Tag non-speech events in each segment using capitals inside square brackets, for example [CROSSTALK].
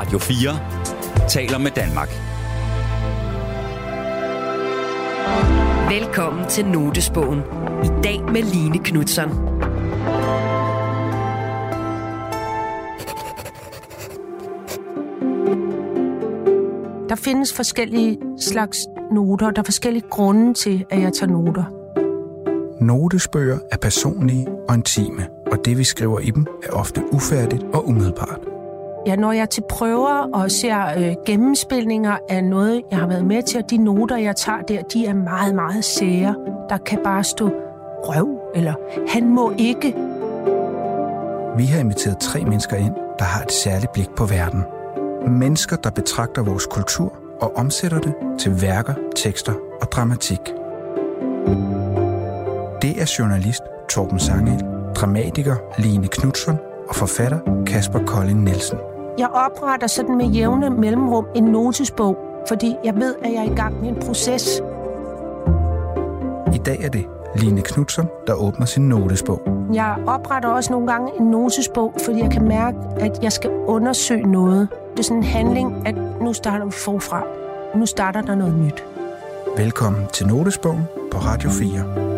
Radio 4 taler med Danmark. Velkommen til Notesbogen. I dag med Line Knutzon. Der findes forskellige slags noter. Der er forskellige grunde til, at jeg tager noter. Notesbøger er personlige og intime, og det vi skriver i dem er ofte ufærdigt og umiddelbart. Ja, når jeg er til prøver og ser øh, gennemspilninger af noget, jeg har været med til, og de noter, jeg tager der, de er meget, meget sære. Der kan bare stå røv, eller han må ikke. Vi har inviteret tre mennesker ind, der har et særligt blik på verden. Mennesker, der betragter vores kultur og omsætter det til værker, tekster og dramatik. Det er journalist Torben Sangel, dramatiker Line Knudsen og forfatter Kasper Kolding Nielsen. Jeg opretter sådan med jævne mellemrum en notesbog, fordi jeg ved, at jeg er i gang med en proces. I dag er det Line Knudsen, der åbner sin notesbog. Jeg opretter også nogle gange en notesbog, fordi jeg kan mærke, at jeg skal undersøge noget. Det er sådan en handling, at nu starter vi forfra. Nu starter der noget nyt. Velkommen til Notesbogen på Radio 4.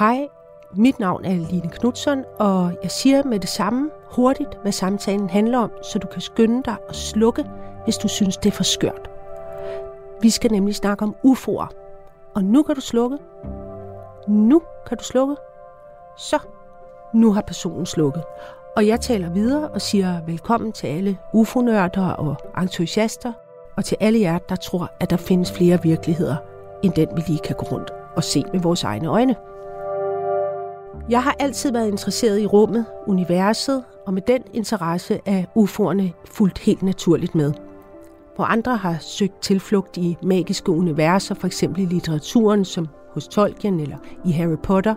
Hej, mit navn er Line Knudsen, og jeg siger med det samme hurtigt, hvad samtalen handler om, så du kan skynde dig og slukke, hvis du synes, det er for skørt. Vi skal nemlig snakke om UFO'er. Og nu kan du slukke. Nu kan du slukke. Så, nu har personen slukket. Og jeg taler videre og siger velkommen til alle UFO-nørder og entusiaster, og til alle jer, der tror, at der findes flere virkeligheder, end den vi lige kan gå rundt og se med vores egne øjne. Jeg har altid været interesseret i rummet, universet, og med den interesse er UFO'erne fuldt helt naturligt med. Hvor andre har søgt tilflugt i magiske universer, f.eks. i litteraturen som hos Tolkien eller i Harry Potter,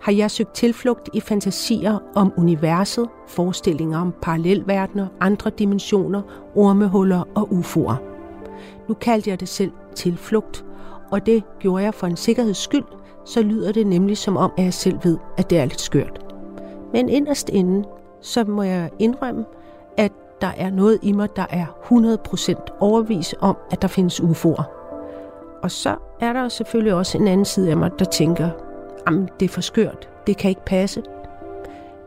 har jeg søgt tilflugt i fantasier om universet, forestillinger om parallelverdener, andre dimensioner, ormehuller og UFO'er. Nu kaldte jeg det selv tilflugt, og det gjorde jeg for en sikkerheds skyld, så lyder det nemlig som om, at jeg selv ved, at det er lidt skørt. Men inderst inden, så må jeg indrømme, at der er noget i mig, der er 100% overvis om, at der findes UFO'er. Og så er der selvfølgelig også en anden side af mig, der tænker, at det er for skørt, det kan ikke passe.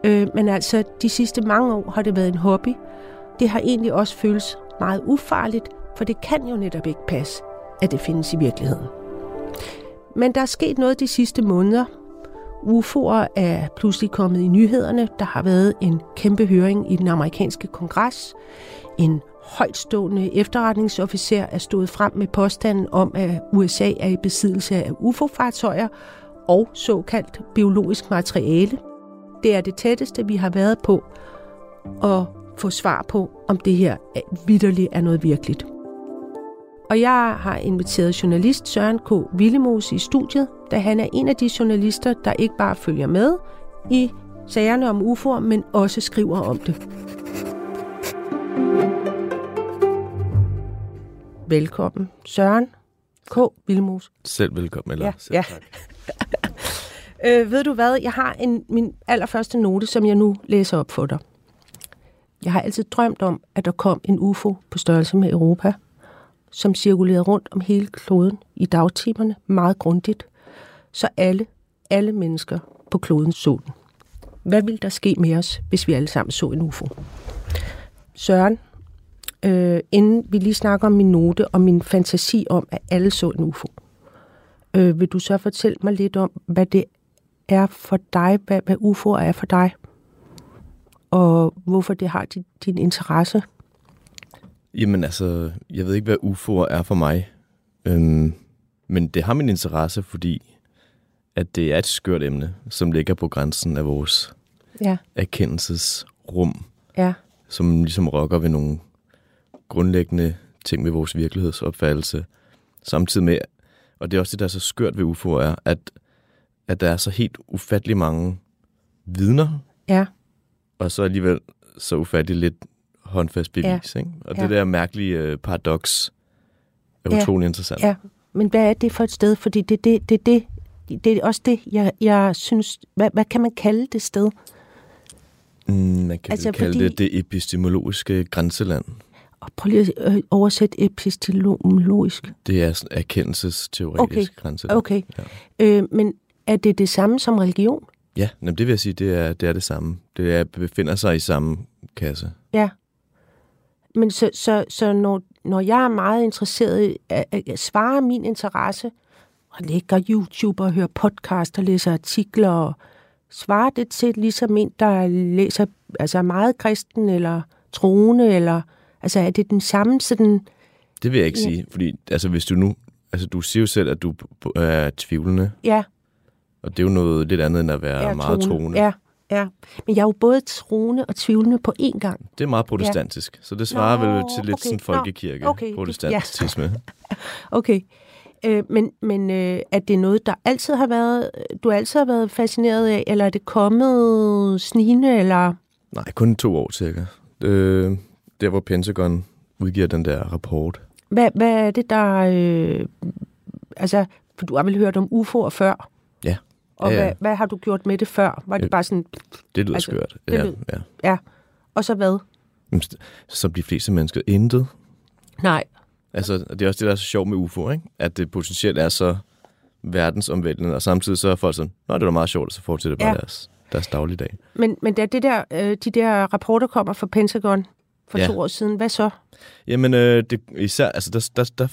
Øh, men altså, de sidste mange år har det været en hobby. Det har egentlig også føles meget ufarligt, for det kan jo netop ikke passe, at det findes i virkeligheden. Men der er sket noget de sidste måneder. UFO'er er pludselig kommet i nyhederne. Der har været en kæmpe høring i den amerikanske kongres. En højtstående efterretningsofficer er stået frem med påstanden om, at USA er i besiddelse af UFO-fartøjer og såkaldt biologisk materiale. Det er det tætteste, vi har været på at få svar på, om det her vidderligt er noget virkeligt. Og jeg har inviteret journalist Søren K. Villemos i studiet, da han er en af de journalister, der ikke bare følger med i sagerne om UFO'er, men også skriver om det. Velkommen, Søren K. Villemos. Selv velkommen, eller Ja, selv ja. tak. [LAUGHS] Øh, ved du hvad, jeg har en, min allerførste note, som jeg nu læser op for dig. Jeg har altid drømt om, at der kom en UFO på størrelse med Europa, som cirkulerede rundt om hele kloden i dagtimerne meget grundigt, så alle, alle mennesker på kloden så den. Hvad ville der ske med os, hvis vi alle sammen så en UFO? Søren, øh, inden vi lige snakker om min note og min fantasi om, at alle så en UFO, øh, vil du så fortælle mig lidt om, hvad det er for dig, hvad, hvad UFO'er er for dig, og hvorfor det har din, din interesse? Jamen altså, jeg ved ikke, hvad UFO'er er for mig. Øhm, men det har min interesse, fordi at det er et skørt emne, som ligger på grænsen af vores Ja, erkendelsesrum, ja, som ligesom rokker ved nogle grundlæggende ting ved vores virkelighedsopfattelse. Samtidig med, og det er også det, der er så skørt ved UFO'er, er, at, at der er så helt ufattelig mange vidner, ja, og så alligevel så ufattelig lidt håndfast bevis. Ja. Ikke? Og Ja. det der mærkelige øh, paradoks, er Ja. utrolig interessant. Ja, men hvad er det for et sted? Fordi det, det, det, det, det er også det, jeg, jeg synes... Hvad, hvad kan man kalde det sted? Mm, man kan Altså, kalde fordi- det det epistemologiske grænseland. Og prøv lige at øh, oversætte epistemologisk. Det er sådan erkendelsesteoretisk Okay. grænseland. Okay, Ja. øh, men er det det samme som religion? Ja, jamen, det vil jeg sige, det er det, er det samme. Det er, befinder sig i samme kasse. Ja. Men så, så, så når, når jeg er meget interesseret i at, at svare min interesse, og lægger YouTube og hører podcast og læser artikler, og svarer det til ligesom en, der læser, altså er meget kristen eller troende, eller altså er det den samme sådan, Det vil jeg ikke Ja. sige, fordi altså, hvis du nu... Altså, du siger jo selv, at du er tvivlende, ja, og det er jo noget lidt andet, end at være er meget troende. Ja, ja. Men jeg er jo både troende og tvivlende på én gang. Det er meget protestantisk, så det svarer Nå, vel til lidt okay. sådan Nå, folkekirke, okay, det- protestantisme. [LAUGHS] Okay. Øh, men men øh, er det noget, der altid har været, du altid har været fascineret af, eller er det kommet snigende, eller... Nej, kun to år cirka. Øh, der, hvor Pentagon udgiver den der rapport. Hvad, hvad er det, der... Øh, altså, for du har vel hørt om UFO'er før? Ja. Og Ja, ja. Hvad, hvad har du gjort med det før? Var det Øh, bare sådan, Det lyder Altså, skørt. det ja, lyder- ja. ja, og så hvad? Som de fleste mennesker, intet. Nej, Altså, det er også det, der er så sjovt med UFO, ikke? At det potentielt er så verdensomvæltende, og samtidig så er folk sådan, nå, det var meget sjovt, og så fortsætter bare Ja. ja. deres, deres dagligdag. men, men da det der, øh, de der rapporter kommer fra Pentagon for Ja. to år siden, hvad så? Jamen, øh, det, især, altså, der, der, der,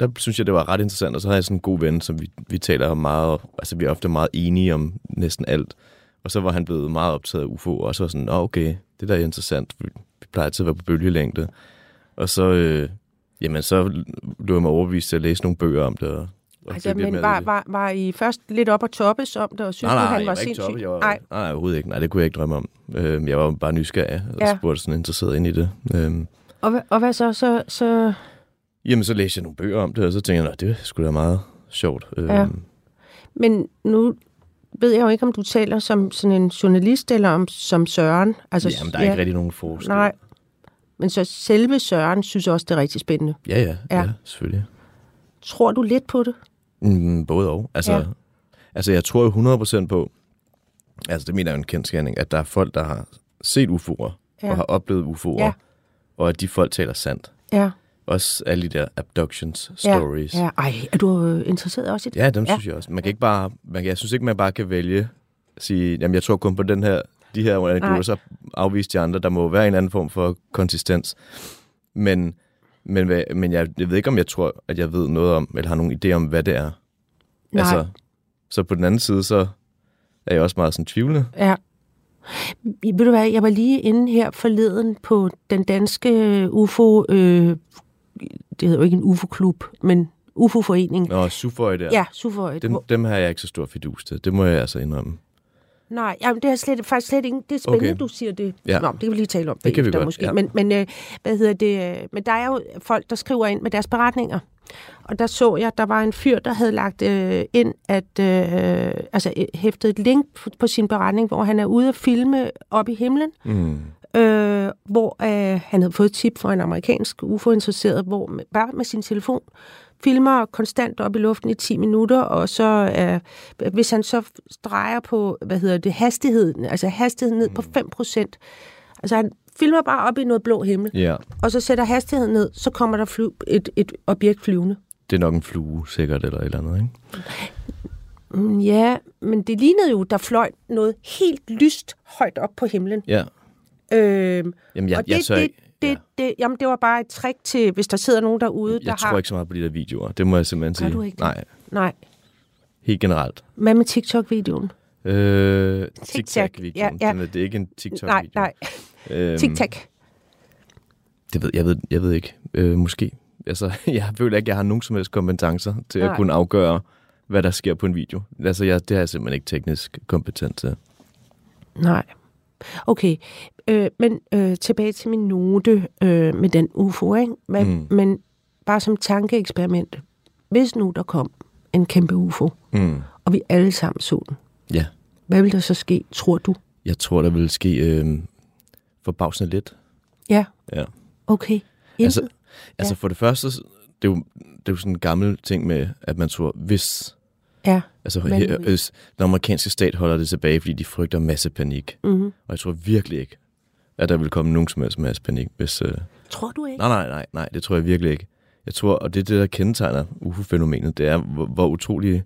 der, synes jeg, det var ret interessant, og så har jeg sådan en god ven, som vi, vi taler om meget, altså vi er ofte meget enige om næsten alt, og så var han blevet meget optaget af UFO, og så var sådan, nå okay, det der er interessant, vi, vi plejer altid at være på bølgelængde, og så, øh, jamen, så blev jeg mig overbevist til at læse nogle bøger om det, og, Altså, men mere var, var, var I først lidt op og toppes om det, og synes nej, du, nej, han jeg var sindssyg? toppet. Jeg var, Nej, nej. nej, overhovedet ikke. Nej, det kunne jeg ikke drømme om. Øh, jeg var bare nysgerrig og Ja. spurgte sådan interesseret ind i det. Øh, og, hvad- og hvad så? så, så jamen, så læste jeg nogle bøger om det, og så tænkte jeg, "Nå, det skulle da meget sjovt. Ja. Men nu ved jeg jo ikke, om du taler som sådan en journalist, eller om som Søren. Altså, Jamen, der er ja. ikke rigtig nogen forskel. Nej. Men så selve Søren synes også, det er rigtig spændende. Ja, ja, Ja. ja. selvfølgelig. Tror du lidt på det? Mm, både og. Altså, Ja. altså, jeg tror jo 100% på, altså det mener jeg er en kendskærning, at der er folk, der har set UFO'er, ja. og har oplevet UFO'er, Ja. og at de folk taler sandt. Ja. Også alle de der abductions Ja. stories. ja. Ej, er du øh, interesseret også i det? Ja, dem Ja. ja. synes jeg også. Man kan ikke bare, man, jeg synes ikke, man bare kan vælge at sige, jamen jeg tror kun på den her, de her anekdoter, så afvise de andre. Der må være en anden form for konsistens. Men, men, men jeg, jeg ved ikke, om jeg tror, at jeg ved noget om, eller har nogen idé om, hvad det er. Altså, Nej. så på den anden side, så er jeg også meget sådan tvivlende. Ja. Ved du hvad, jeg var lige inde her forleden på den danske UFO, øh, det hedder jo ikke en UFO-klub, men UFO-forening. Nå, Suføj der. Ja, UFO. Dem, dem har jeg ikke så stor fidus til. Det må jeg altså indrømme. Nej, jamen, det er slet, faktisk slet ikke... Det er spændende, okay. Du siger det. Ja. Nå, det kan vi lige tale om Det kan vi godt, måske. ja. Men, men, øh, hvad hedder det, øh, men der er jo folk, der skriver ind med deres beretninger. Og der så jeg, der var en fyr, der havde lagt øh, ind, at øh, altså øh, hæftet et link på, på sin beretning, hvor han er ude at filme op i himlen, Mm. Øh, hvor øh, han havde fået et tip fra en amerikansk UFO-interesseret, hvor med, bare med sin telefon filmer konstant op i luften i 10 minutter, og så øh, hvis han så drejer på, hvad hedder det, hastigheden, altså hastigheden ned på 5 procent, altså han filmer bare op i noget blå himmel, Ja, og så sætter hastigheden ned, så kommer der fly, et, et objekt flyvende. det er nok en flue, sikkert, eller et eller andet, ikke? Mm, Ja, men det lignede jo, der fløj noget helt lyst højt op på himlen. Ja. Øhm, Jamen, jeg, og det, jeg, tør det, ikke, det, ja. det, jamen, det var bare et trick til, hvis der sidder nogen derude, der jeg har... tror ikke så meget på de der videoer. Det må jeg simpelthen Gør sige. du ikke? Nej, Nej. helt generelt. Hvad med TikTok-videoen? Øh, TikTok. TikTok-videoen. Ja, ja. Ja, ja. Det er ikke en TikTok-video. Nej, nej. Øhm, TikTok. Det ved, jeg, ved, jeg ved ikke. Øh, måske. Altså, [LAUGHS] jeg føler ikke, jeg har nogen som helst kompetencer til Nej. at kunne afgøre, hvad der sker på en video. Altså, jeg, det har jeg simpelthen ikke teknisk kompetent til. Nej. Okay, øh, men øh, tilbage til min note øh, med den UFO, ikke? Men, mm. Men bare som tankeeksperiment. Hvis nu der kom en kæmpe UFO, Mm. og vi alle sammen så den, Ja, hvad vil der så ske, tror du? jeg tror, der vil ske øh, forbavsende lidt. Ja, Ja. okay. Intet? Altså, altså for det første, det, er jo, det er jo sådan en gammel ting med, at man tror, hvis... Ja. Altså, her, hvis den amerikanske stat holder det tilbage, fordi de frygter masse panik. Mm-hmm. Og jeg tror virkelig ikke, at der vil komme nogen som helst masse panik, hvis... Øh... Tror du ikke? Nej, nej, nej, nej, det tror jeg virkelig ikke. Jeg tror, og det er det, der kendetegner UFO-fænomenet, det er, hvor, hvor utrolig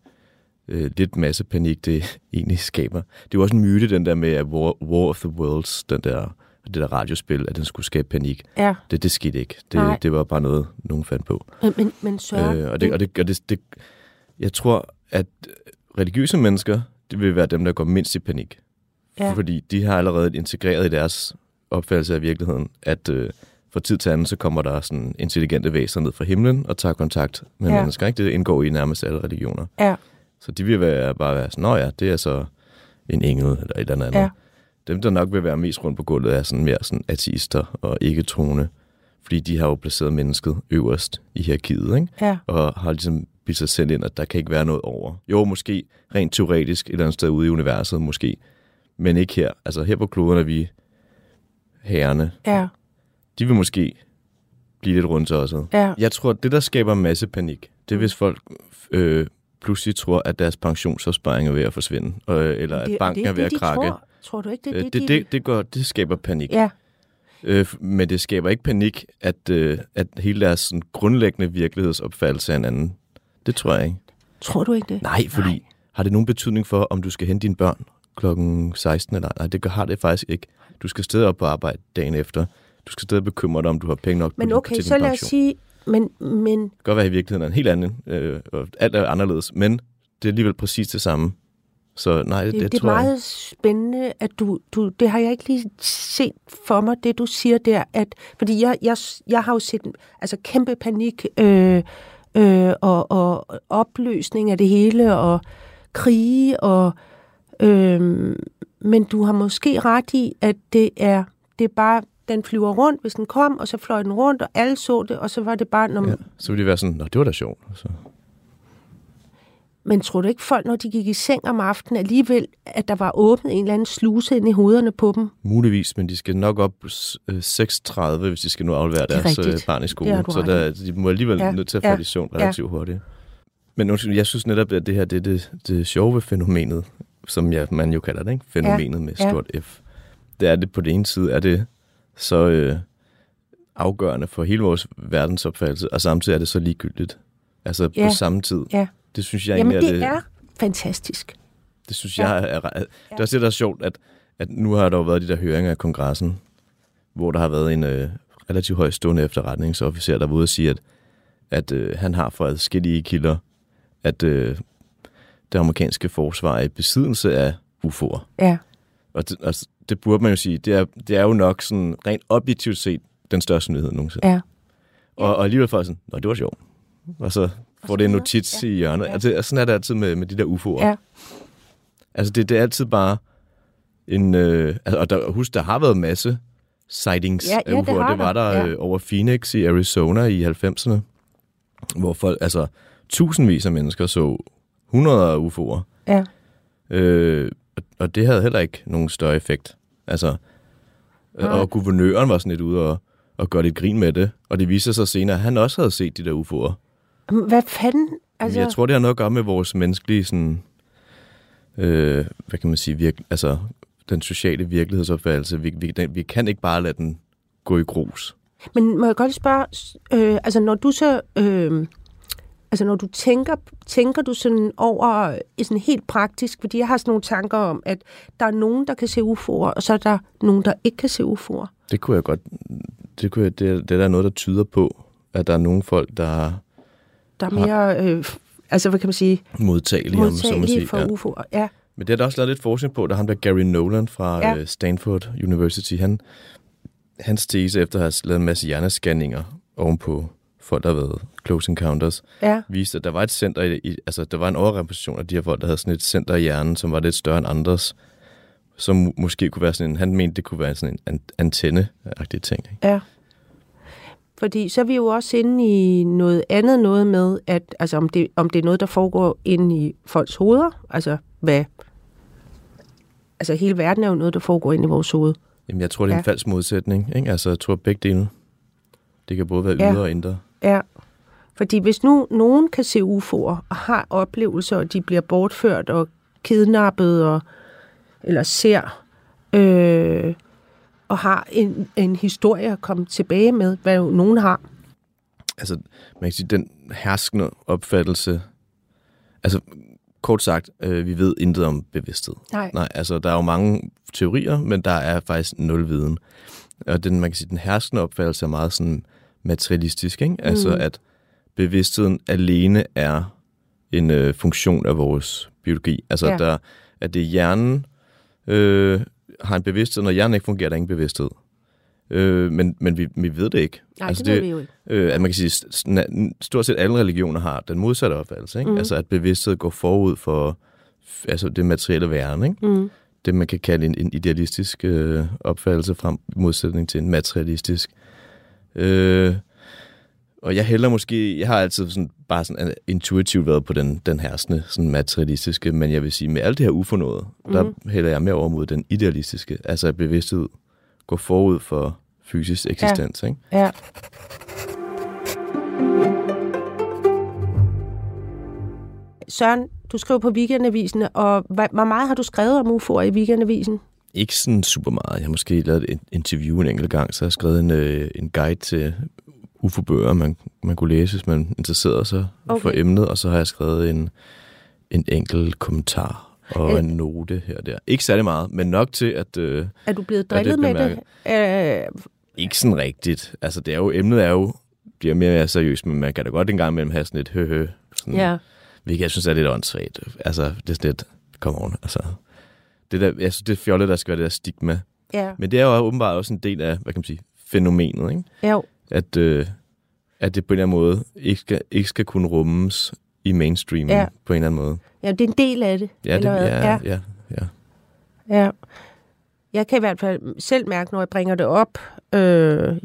øh, lidt masse panik det [LAUGHS] egentlig skaber. Det er jo også en myte, den der med at War, War of the Worlds, den der, det der radiospil, at den skulle skabe panik. Ja. Det, det skete ikke. Nej. Det, det var bare noget, nogen fandt på. Men, men, men Søren, Øh, og det, og det, og det, det, jeg tror, at religiøse mennesker, det vil være dem, der går mindst i panik. Ja. Fordi de har allerede integreret i deres opfattelse af virkeligheden, at øh, fra tid til anden, så kommer der sådan intelligente væsener ned fra himlen og tager kontakt med Ja. mennesker. Ikke? Det indgår i nærmest alle religioner. Ja. Så de vil være, bare være sådan, nå ja, det er så en engel eller et eller andet. Ja. Dem, der nok vil være mest rundt på gulvet, er sådan mere sådan ateister og ikke troende. Fordi de har jo placeret mennesket øverst i hierarkiet, ikke? Ja. og har ligesom bildt sig selv ind, at der kan ikke være noget over. Jo, måske rent teoretisk et eller andet sted ude i universet, måske. Men ikke her. Altså her på kloden er vi herrene. Ja. De vil måske blive lidt rundt også. Ja. Jeg tror, det der skaber masse panik, det er hvis folk øh, pludselig tror, at deres pensionsopsparing er ved at forsvinde, øh, eller Det- at banken det er ved at det, de krakke. Tror. tror du ikke, det er Øh, det, det, de... det, det, går, det skaber panik. Ja. Øh, men det skaber ikke panik, at, øh, at hele deres sådan, grundlæggende virkelighedsopfattelse er en anden. Det tror jeg ikke. Tror du ikke det? Nej, fordi Nej. har det nogen betydning for, om du skal hente dine børn klokken 16 eller ej? Nej, det har det faktisk ikke. Du skal stadig op på arbejde dagen efter. Du skal stadig bekymre dig, om du har penge nok Men okay, til så din lad os sige... Men, men Det kan godt være, at i virkeligheden er en helt anden, øh, og alt er anderledes, men det er alligevel præcis det samme. Så nej, det, det, det, det er tror jeg meget spændende, at du, du... Det har jeg ikke lige set for mig, det du siger der. At, fordi jeg, jeg, jeg har jo set altså, kæmpe panik øh, øh, og, og opløsning af det hele, og krige, og... Øh, men du har måske ret i, at det er, det er bare... Den flyver rundt, hvis den kom, og så fløj den rundt, og alle så det, og så var det bare... Når, Ja, så vil de være sådan, Nå, det var da sjovt. Så. Men tror du ikke folk, når de gik i seng om aftenen, alligevel, at der var åbnet en eller anden sluse ind i hovederne på dem? Muligvis, men de skal nok op øh, 6.30, hvis de skal nu aflevere er deres øh, rigtigt. barn i skole. Så der, de må alligevel Ja, ja. nødt til at få ja, det i søvn ja. relativt hurtigt. Men undskyld, jeg synes netop, at det her det er det, det sjove ved fænomenet, som jeg, man jo kalder det, ikke? fænomenet Ja, med ja. stort F. Det er det på den ene side, er det så øh, afgørende for hele vores verdensopfattelse, og samtidig er det så ligegyldigt. Altså Ja, på samme tid. ja. Det synes jeg Jamen, egentlig det er det, er fantastisk. det synes Ja. jeg er, er, det er også det, der er sjovt, at, at nu har der jo været de der høringer af kongressen, hvor der har været en øh, relativt højstående efterretningsofficer, der var ude og sige, at, at øh, han har fra adskillige kilder, at øh, det amerikanske forsvar er i besiddelse af UFO'er. Ja. Og det, altså, det burde man jo sige, det er, det er jo nok sådan rent objektivt set den største nyhed nogensinde. Ja. Og, og alligevel får jeg sådan, nå, det var sjovt. Og så får det en notits Ja. i hjørnet. Ja. Altså, sådan er det altid med, med de der UFO'er. Ja. Altså, det, det er altid bare en... Øh, altså, og der, husk, der har været masse sightings Ja, af ja, det UFO'er. har det var der, ja. øh, over Phoenix i Arizona i 90'erne, hvor folk, altså tusindvis af mennesker så hundreder af UFO'er. Ja. Øh, og, det havde heller ikke nogen større effekt. Altså, Nej. og guvernøren var sådan lidt ude og, og gøre lidt grin med det. Og det viste sig senere, at han også havde set de der UFO'er. Hvad fanden? Altså... Jeg tror, det har noget at gøre med vores menneskelige, sådan, øh, hvad kan man sige, virk, altså den sociale virkelighedsopfattelse. Vi, vi, den, vi kan ikke bare lade den gå i grus. Men må jeg godt spørge, øh, altså når du så, øh, altså når du tænker, tænker du sådan over, sådan helt praktisk, fordi jeg har sådan nogle tanker om, at der er nogen, der kan se UFO'er, og så er der nogen, der ikke kan se UFO'er. Det kunne jeg godt, det, kunne jeg, det, det er der noget, der tyder på, at der er nogle folk, der Der er mere, øh, altså hvad kan man sige, er modtagelige, om så modtagelige sige. for Ja. UFO'er. Ja, Men det er der også lavet lidt forskning på, der ham der Gary Nolan fra Ja. ja. Stanford University, han, hans tese efter at have lavet en masse hjernescanninger ovenpå folk, der har været close encounters, ja, viste, at der var et center i, i altså der var en overrepræsentation af de her folk, der havde sådan et center i hjernen, som var lidt større end andres, som måske kunne være sådan en, han mente, det kunne være sådan en an- antenne-agtig ting. Ikke? ja. Fordi så er vi jo også inde i noget andet noget med, at altså om det, om det er noget, der foregår inde i folks hoveder, altså hvad, altså hele verden er jo noget, der foregår inde i vores hoved. Jamen, jeg tror, det er en Ja. falsk modsætning. Ikke? Altså, jeg tror begge dele, det kan både være Ja. ydre og indre. Ja, Fordi hvis nu nogen kan se UFO'er og har oplevelser, og de bliver bortført og kidnappet, og, eller ser, øh, og har en, en historie at komme tilbage med, hvad jo nogen har. Altså, man kan sige, den herskende opfattelse... Altså, kort sagt, øh, vi ved intet om bevidsthed. Nej. Nej, altså, der er jo mange teorier, men der er faktisk nul viden. Og den, man kan sige, den herskende opfattelse er meget sådan materialistisk, ikke? Altså, Mm. at bevidstheden alene er en øh, funktion af vores biologi. Altså, Ja. der, at det er hjernen øh, har en bevidsthed. Når hjernen ikke fungerer, der er ingen bevidsthed. Øh, men men vi, vi ved det ikke. Nej, altså, det, det ved vi jo ikke. Øh, at man kan sige, st- st- stort set alle religioner har den modsatte opfattelse. Ikke? Mm. Altså at bevidsthed går forud for altså det materielle verden. Ikke? Mm. Det man kan kalde en, en idealistisk øh, opfattelse frem modsætning til en materialistisk. Øh, og jeg hælder måske, jeg har altid sådan, bare sådan øh, intuitivt været på den, den herskende sådan materialistiske, men jeg vil sige, med alt det her ufornået, mm. der hælder jeg mere over mod den idealistiske. Altså at bevidsthed går forud for fysisk eksistens. Ja. Ikke? Ja. Søren, du skriver på Weekendavisen, og hvor meget har du skrevet om UFO'er i Weekendavisen? Ikke sådan super meget. Jeg har måske lavet et interview en enkelt gang, så har jeg skrevet en, øh, en guide til UFO-bøger, man, man kunne læse, hvis man interesserede sig okay. for emnet, og så har jeg skrevet en, en enkelt kommentar og Øh. en note her og der. Ikke særlig meget, men nok til, at øh, Er du blevet det drillet med det? Øh, ikke sådan rigtigt. Altså, det er jo, emnet er jo, bliver mere og mere seriøst, men man kan da godt en gang imellem have sådan et høhø. Sådan, ja. Hvilket jeg synes er lidt åndssvagt. Altså, det er sådan lidt, come on, altså. Det der, jeg synes, det er fjollet, der skal være det der stigma. Ja. Men det er jo åbenbart også en del af, hvad kan man sige, fænomenet, ikke? Jo. At, øh, at det på en eller anden måde ikke skal, ikke skal kunne rummes i mainstream Ja. ja. på en eller anden måde. ja, det er en del af det. Ja, det, eller hvad? ja, ja, ja. Ja. Jeg kan i hvert fald selv mærke, når jeg bringer det op øh,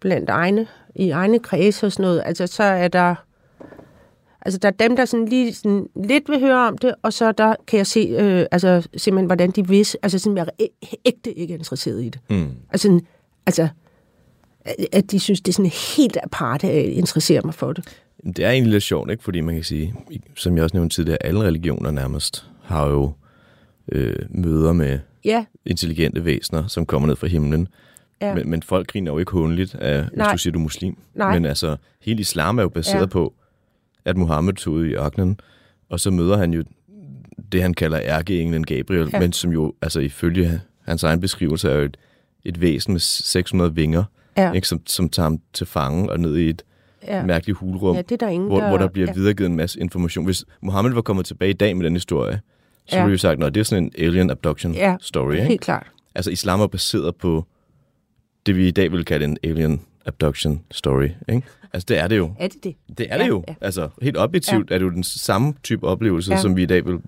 blandt egne, i egne kredse og sådan noget, altså så er der, altså der er dem, der sådan lige sådan lidt vil høre om det, og så der kan jeg se, øh, altså simpelthen, hvordan de vidste, altså sådan, jeg er ægte ikke interesseret i det. Mm. Altså, altså at- de synes, det er sådan helt apart, at interesserer mig for det. Det er egentlig lidt sjovt, ikke? Fordi man kan sige, som jeg også nævnte tidligere, alle religioner nærmest har jo øh, møder med Ja, intelligente væsener, som kommer ned fra himlen. ja. Men, men folk griner jo ikke håndligt af, hvis du siger, du er muslim. Nej. Men altså, hele islam er jo baseret Ja. på, at Muhammed tog ud i ørkenen, og så møder han jo det, han kalder ærkeenglen Gabriel, ja. men som jo, altså ifølge hans egen beskrivelse, er jo et, et væsen med 600 vinger, ja, ikke, som, som tager ham til fange og ned i et ja. mærkeligt hulrum, ja, det er der ingen, hvor, der... hvor der bliver ja. videregivet en masse information. Hvis Mohammed var kommet tilbage i dag med den historie, så Ja. ville vi jo sagt, at det er sådan en alien abduction Ja, story. Ikke? Helt klart. Altså, islam er baseret på det, vi i dag vil kalde en alien abduction story. Ikke? Altså, det er det jo. Er det det? Det er Ja, det jo. ja. Altså, helt objektivt ja. er det jo den samme type oplevelse, Ja. som vi i dag vil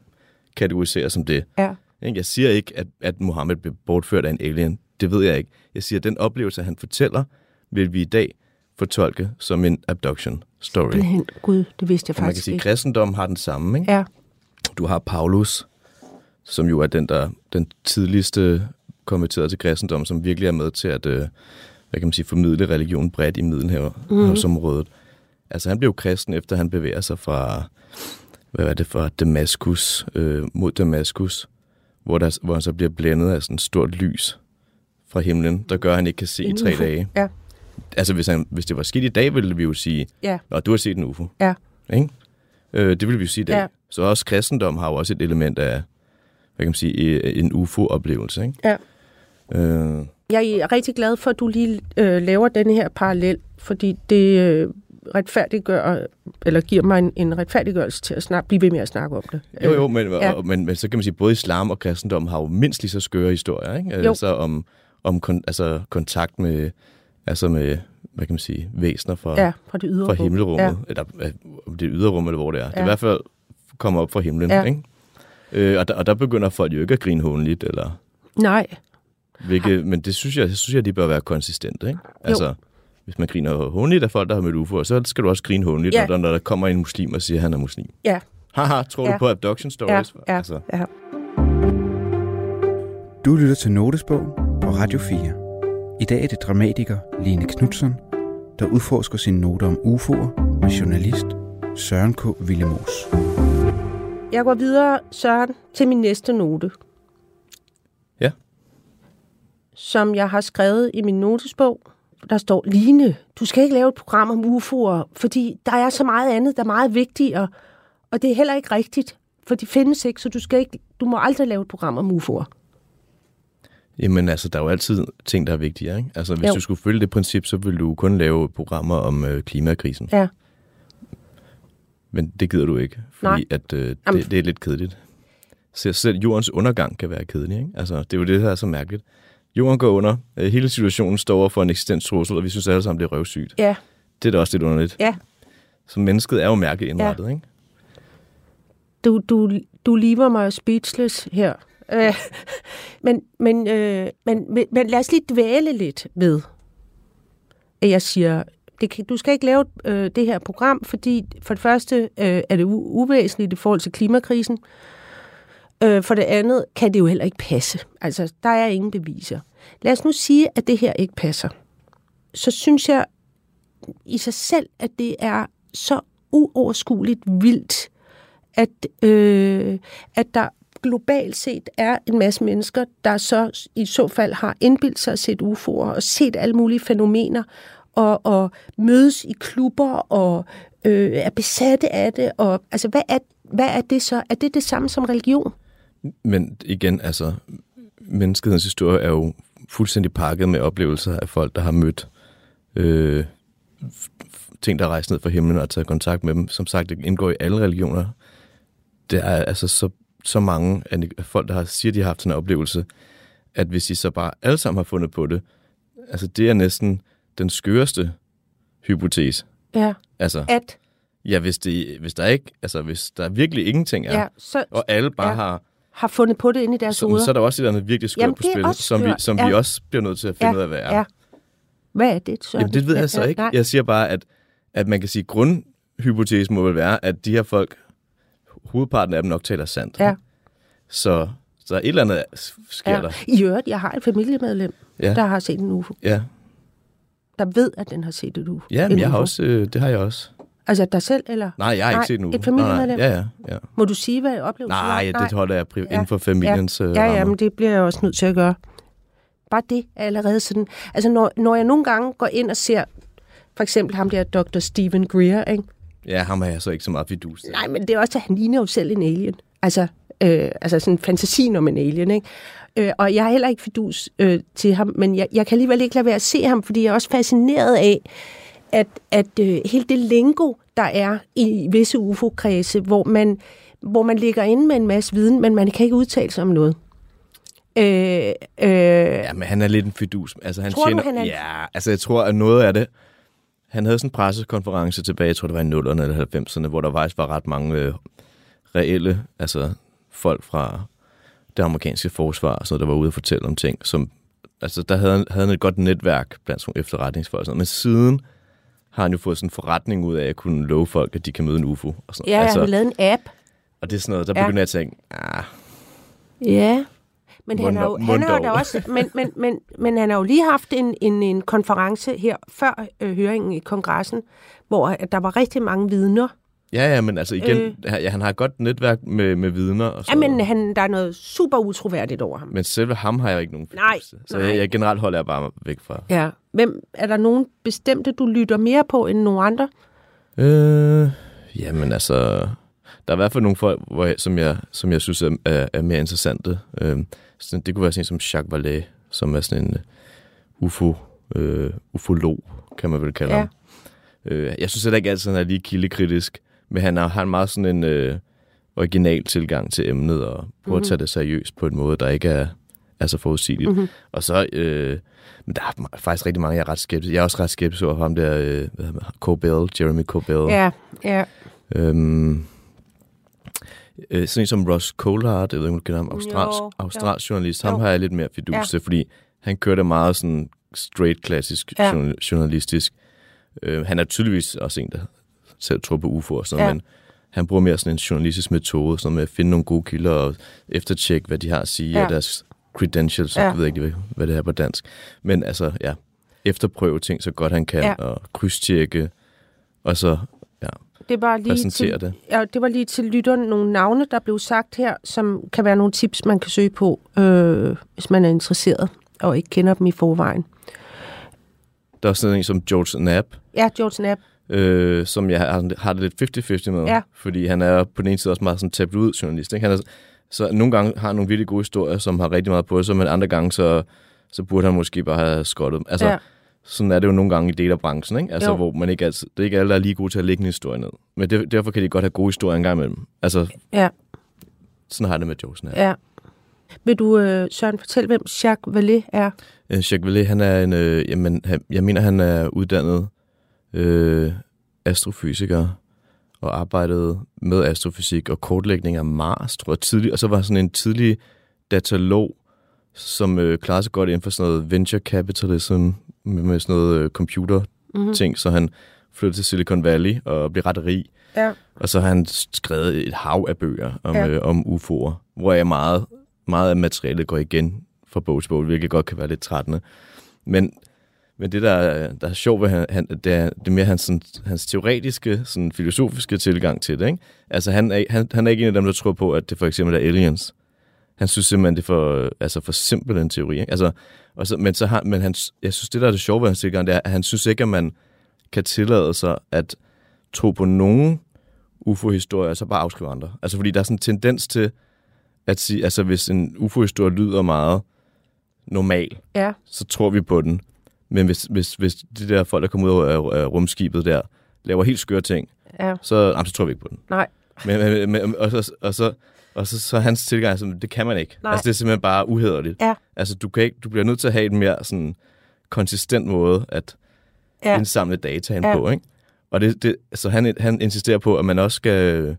kategorisere som det. Ja. Jeg siger ikke, at, at Mohammed blev bortført af en alien. Det ved jeg ikke. Jeg siger, at den oplevelse, han fortæller, vil vi i dag fortolke som en abduction story. Simpelthen, Gud, det vidste jeg Og man kan faktisk sige, at ikke. kristendom har den samme. Ikke? Ja, Du har Paulus, som jo er den, der den tidligste konverteret til kristendom, som virkelig er med til at øh, hvad kan man sige, formidle religion bredt i Middelhavsområdet. Altså han blev kristen, efter han bevæger sig fra, hvad var det, fra Damaskus øh, mod Damaskus, hvor, der, hvor han så bliver blændet af sådan et stort lys fra himlen, der gør, at han ikke kan se i tre dage. Ja. Altså hvis, han, hvis det var skidt i dag, ville vi jo sige, ja, Nå, du har set en UFO. Ja. Ikke? Øh, det vil vi jo sige i dag. Ja. Så også kristendom har jo også et element af, hvad kan man sige, øh, en UFO-oplevelse. Ikke? Ja. Øh, jeg er rigtig glad for, at du lige øh, laver denne her parallel, fordi det øh, retfærdiggør, eller giver mig en, en retfærdiggørelse til at snart blive ved med at snakke om det. jo, jo, men, Ja. ja. men, men så kan man sige, både islam og kristendom har jo mindst lige så skøre historier. Ikke? Jo. Altså om, om kon, altså, kontakt med, altså med, hvad kan man sige, væsener fra, Ja, fra det ydre fra rum. himmelrummet. Ja. Eller om det er yderrum, eller hvor det er. Det er Ja. i hvert fald kommer op fra himlen. Ja. Ikke? Øh, og, der, og der begynder folk jo ikke at grine hånligt, eller Nej, Hvilket, men det synes jeg, det synes jeg, de bør være konsistente, ikke? Altså, hvis man griner håndligt af folk, der har mødt UFO'er, så skal du også grine håndligt, Ja. når, der, når der kommer en muslim og siger, at han er muslim. ja, Haha, tror Ja. du på abduction ja, stories? ja, Altså, ja. Du lytter til Notesbogen på Radio 4. I dag er det dramatiker Line Knudsen, der udforsker sine noter om UFO'er med journalist Søren K. Willemus. Jeg går videre, Søren, til min næste note. Ja. Som jeg har skrevet i min notesbog. Der står, Line, du skal ikke lave et program om UFO'er, fordi der er så meget andet, der er meget vigtigere. Og det er heller ikke rigtigt, for de findes ikke, så du, skal ikke, du må aldrig lave et program om UFO'er. Jamen altså, der er jo altid ting, der er vigtigere. Ikke? Altså, hvis Jo. du skulle følge det princip, så ville du kun lave programmer om øh, klimakrisen. Ja. Men det gider du ikke, fordi Nej. at, øh, Jamen. det, det er lidt kedeligt. Så selv jordens undergang kan være kedelig. Ikke? Altså, det er jo det, der er så mærkeligt. Jorden går under. Øh, hele situationen står over for en eksistenstrussel, og vi synes alle sammen, det er røvsygt. Ja, Det er da også lidt underligt. ja. Så mennesket er jo mærkeligt indrettet, ikke? Du, du, du lever mig speechless her. Øh, men, men, øh, men, men, men lad os lige dvæle lidt ved, at jeg siger, det kan, du skal ikke lave øh, det her program, fordi for det første øh, er det u- uvæsentligt i forhold til klimakrisen. Øh, for det andet kan det jo heller ikke passe. Altså, der er ingen beviser. Lad os nu sige, at det her ikke passer. Så synes jeg i sig selv, at det er så uoverskueligt vildt, at, øh, at der globalt set er en masse mennesker, der så i så fald har indbildt sig at set UFO'er og set alle mulige fænomener og, og mødes i klubber og øh, er besatte af det. Og, altså, hvad er, hvad er det så? Er det det samme som religion? Men igen, altså, menneskehedens historie er jo fuldstændig pakket med oplevelser af folk, der har mødt øh, ting, der er rejst ned fra himlen og taget kontakt med dem. Som sagt, det indgår i alle religioner. Det er altså så, så mange af folk, der har, siger, de har haft sådan en oplevelse, at hvis de så bare alle sammen har fundet på det, altså det er næsten den skøreste hypotese. Ja. Altså, At, ja, hvis, det, hvis der ikke, altså hvis der virkelig ingenting er, ja, så og alle bare Ja. har har fundet på det inde i deres så, hoveder. så er der også et eller andet virkelig skørt på spil, som, vi, som ja. vi også bliver nødt til at finde ja, ud af, hvad er. Ja. Hvad er det så? Jamen, det ved jeg så ikke. Nej. Jeg siger bare, at, at man kan sige, at grundhypotesen må vel være, at de her folk, hovedparten af dem nok taler sandt. Ja. Så, så et eller andet sker Ja. der. I øvrigt, jeg har et familiemedlem, Ja. der har set en UFO. Ja, Der ved, at den har set et UFO. ja en men jeg har UFO. også, øh, det har jeg også. Altså dig selv, eller? Nej, jeg har Nej, ikke set nu. et familiemedlem? Nej. Ja, ja, ja. Må du sige, hvad oplevelsen Nej, var? det holder jeg pri- Ja. inden for familiens ja. Ja, ja, men det bliver jeg også nødt til at gøre. Bare det er allerede sådan. Altså, når, når jeg nogle gange går ind og ser, for eksempel ham der Dr. Stephen Greer, ikke? Ja, ham har jeg så ikke så meget fidus til. Nej, men det er også, at han ligner jo selv en alien. Altså, øh, altså sådan fantasien om en alien, ikke? Øh, og jeg har heller ikke fidus øh, til ham, men jeg, jeg kan alligevel ikke lade være at se ham, fordi jeg er også fascineret af, at, at øh, hele det lingo, der er i visse UFO-kredse, hvor man, hvor man ligger inde med en masse viden, men man kan ikke udtale sig om noget. Øh, øh, Ja, men han er lidt en fidus. Altså, han Tror du, tjener, han er Ja, altså jeg tror, at noget af det... Han havde sådan en pressekonference tilbage, jeg tror, det var i 0'erne eller 90'erne, hvor der faktisk var ret mange øh, reelle altså, folk fra det amerikanske forsvar, og sådan noget, der var ude og fortælle om ting, som... Altså, der havde, havde han et godt netværk blandt sådan efterretningsfolk. og Sådan. Men siden har han jo fået sådan en forretning ud af at kunne love folk, at de kan møde en UFO. Og, sådan. ja, altså, altså, han har lavet en app. og det er sådan noget, der Ja. begynder jeg at tænke, ah, Ja. Men han har jo, han har da også, men, men, men, men han har jo lige haft en, en, en konference her før øh, høringen i kongressen, hvor at der var rigtig mange vidner. ja, ja, men altså igen, Øh. ja, han har et godt netværk med, med vidner og Ja, sådan men noget. han, der er noget super utroværdigt over ham. Men selve ham har jeg ikke nogen Nej, fidus til. Så nej. jeg, jeg generelt holder jeg bare væk fra. Ja. Hvem, er der nogen bestemte, du lytter mere på end nogle andre? Øh, jamen altså, der er i hvert fald nogle folk, hvor jeg, som, jeg, som jeg synes er, er, er mere interessante. Øh, sådan, det kunne være sådan en som Jacques Vallée, som er sådan en uh, ufo, øh, ufolog, kan man vel kalde Ja. ham. Øh, jeg synes heller ikke altid, han er lige kildekritisk, men han har, har en meget sådan en øh, original tilgang til emnet, og prøver mm-hmm. at tage det seriøst på en måde, der ikke er, er så forudsigeligt. Mm-hmm. Og så, øh, men der er faktisk rigtig mange, jeg er ret skeptisk. Jeg er også ret skeptisk over ham der, øh? Corbell, Jeremy Corbell. Ja, ja. Øhm, øh, sådan en som Ross Coulthard, jeg ved ikke, om du kender ham, australsk, Jo, australsk journalist, ham Jo. har jeg lidt mere fidus Ja. fordi han kørte meget sådan straight klassisk Ja. journalistisk. Øh, han er tydeligvis også en, der selv tror på UFO og sådan Ja. men han bruger mere sådan en journalistisk metode, sådan med at finde nogle gode kilder og eftertjekke, hvad de har at sige, Ja. og deres credentials, Ja. jeg ved ikke, hvad- det er på dansk. Men altså, ja. efterprøve ting så godt han kan, Ja. og krydstjekke, og så Det var lige præsentere til, det. Ja, det var lige til lytteren nogle navne, der blev sagt her, som kan være nogle tips, man kan søge på, øh, hvis man er interesseret og ikke kender dem i forvejen. Der er sådan en som George Knapp, Ja, George Knapp. øh, som jeg har, har det lidt 50-50 med, Ja. fordi han er på den ene side også meget sådan tabt ud journalist. Ikke? Han er, så nogle gange har han nogle virkelig gode historier, som har rigtig meget på sig, men andre gange så, så burde han måske bare have skottet dem. Altså, Ja. Sådan er det jo nogle gange i dele af branchen, ikke? Altså, Jo. hvor man ikke altid, det er ikke alle, der er lige gode til at lægge en historie ned. Men det, derfor kan de godt have gode historier en gang imellem. Altså, Ja, sådan har jeg det med George Knapp. ja. Vil du, øh, Søren, fortælle, hvem Jacques Vallée er? Øh, Jacques Vallée, han er en, øh, jamen, han, jeg mener, han er uddannet øh, astrofysiker og arbejdede med astrofysik og kortlægning af Mars, tror jeg, tidligt. Og så var han sådan en tidlig datalog, som øh, klarede sig godt inden for sådan noget venture capitalism, med, med sådan noget øh, computer Mhm. ting, så han flyttede til Silicon Valley og blev ret rig. Ja. Og så har han skrevet et hav af bøger om, ja. øh, om UFO'er, hvor jeg meget, meget af materialet går igen fra bog til bog, hvilket godt kan være lidt trættende. Men, men det, der, er- der er sjovt ved han, han, det, er, det er mere hans, sådan, hans teoretiske, sådan, filosofiske tilgang til det. Ikke? Altså, han er, han, han er ikke en af dem, der tror på, at det for eksempel er aliens. Han synes simpelthen, det er for, altså for simpel en teori. Ikke? Altså, og så, men så har, men han, jeg synes, det der er det sjove ved hans tilgang, det er, at han synes ikke, at man kan tillade sig at tro på nogen UFO-historier, og så bare afskrive andre. Altså, fordi der er sådan en tendens til at sige, altså hvis en UFO-historie lyder meget normal, Ja, så tror vi på den. Men hvis, hvis, hvis de der folk, der kommer ud af, af rumskibet der, laver helt skøre ting, ja, så, jamen, så tror vi ikke på den. nej. Men, men, men, og så, og så, og så, så er hans tilgang, altså, det kan man ikke. Nej. Altså, det er simpelthen bare uhederligt. Ja. Altså, du, kan ikke, du bliver nødt til at have en mere sådan, konsistent måde at Ja. indsamle data ind Ja. på, ikke? Og det, det, så han, han insisterer på, at man også skal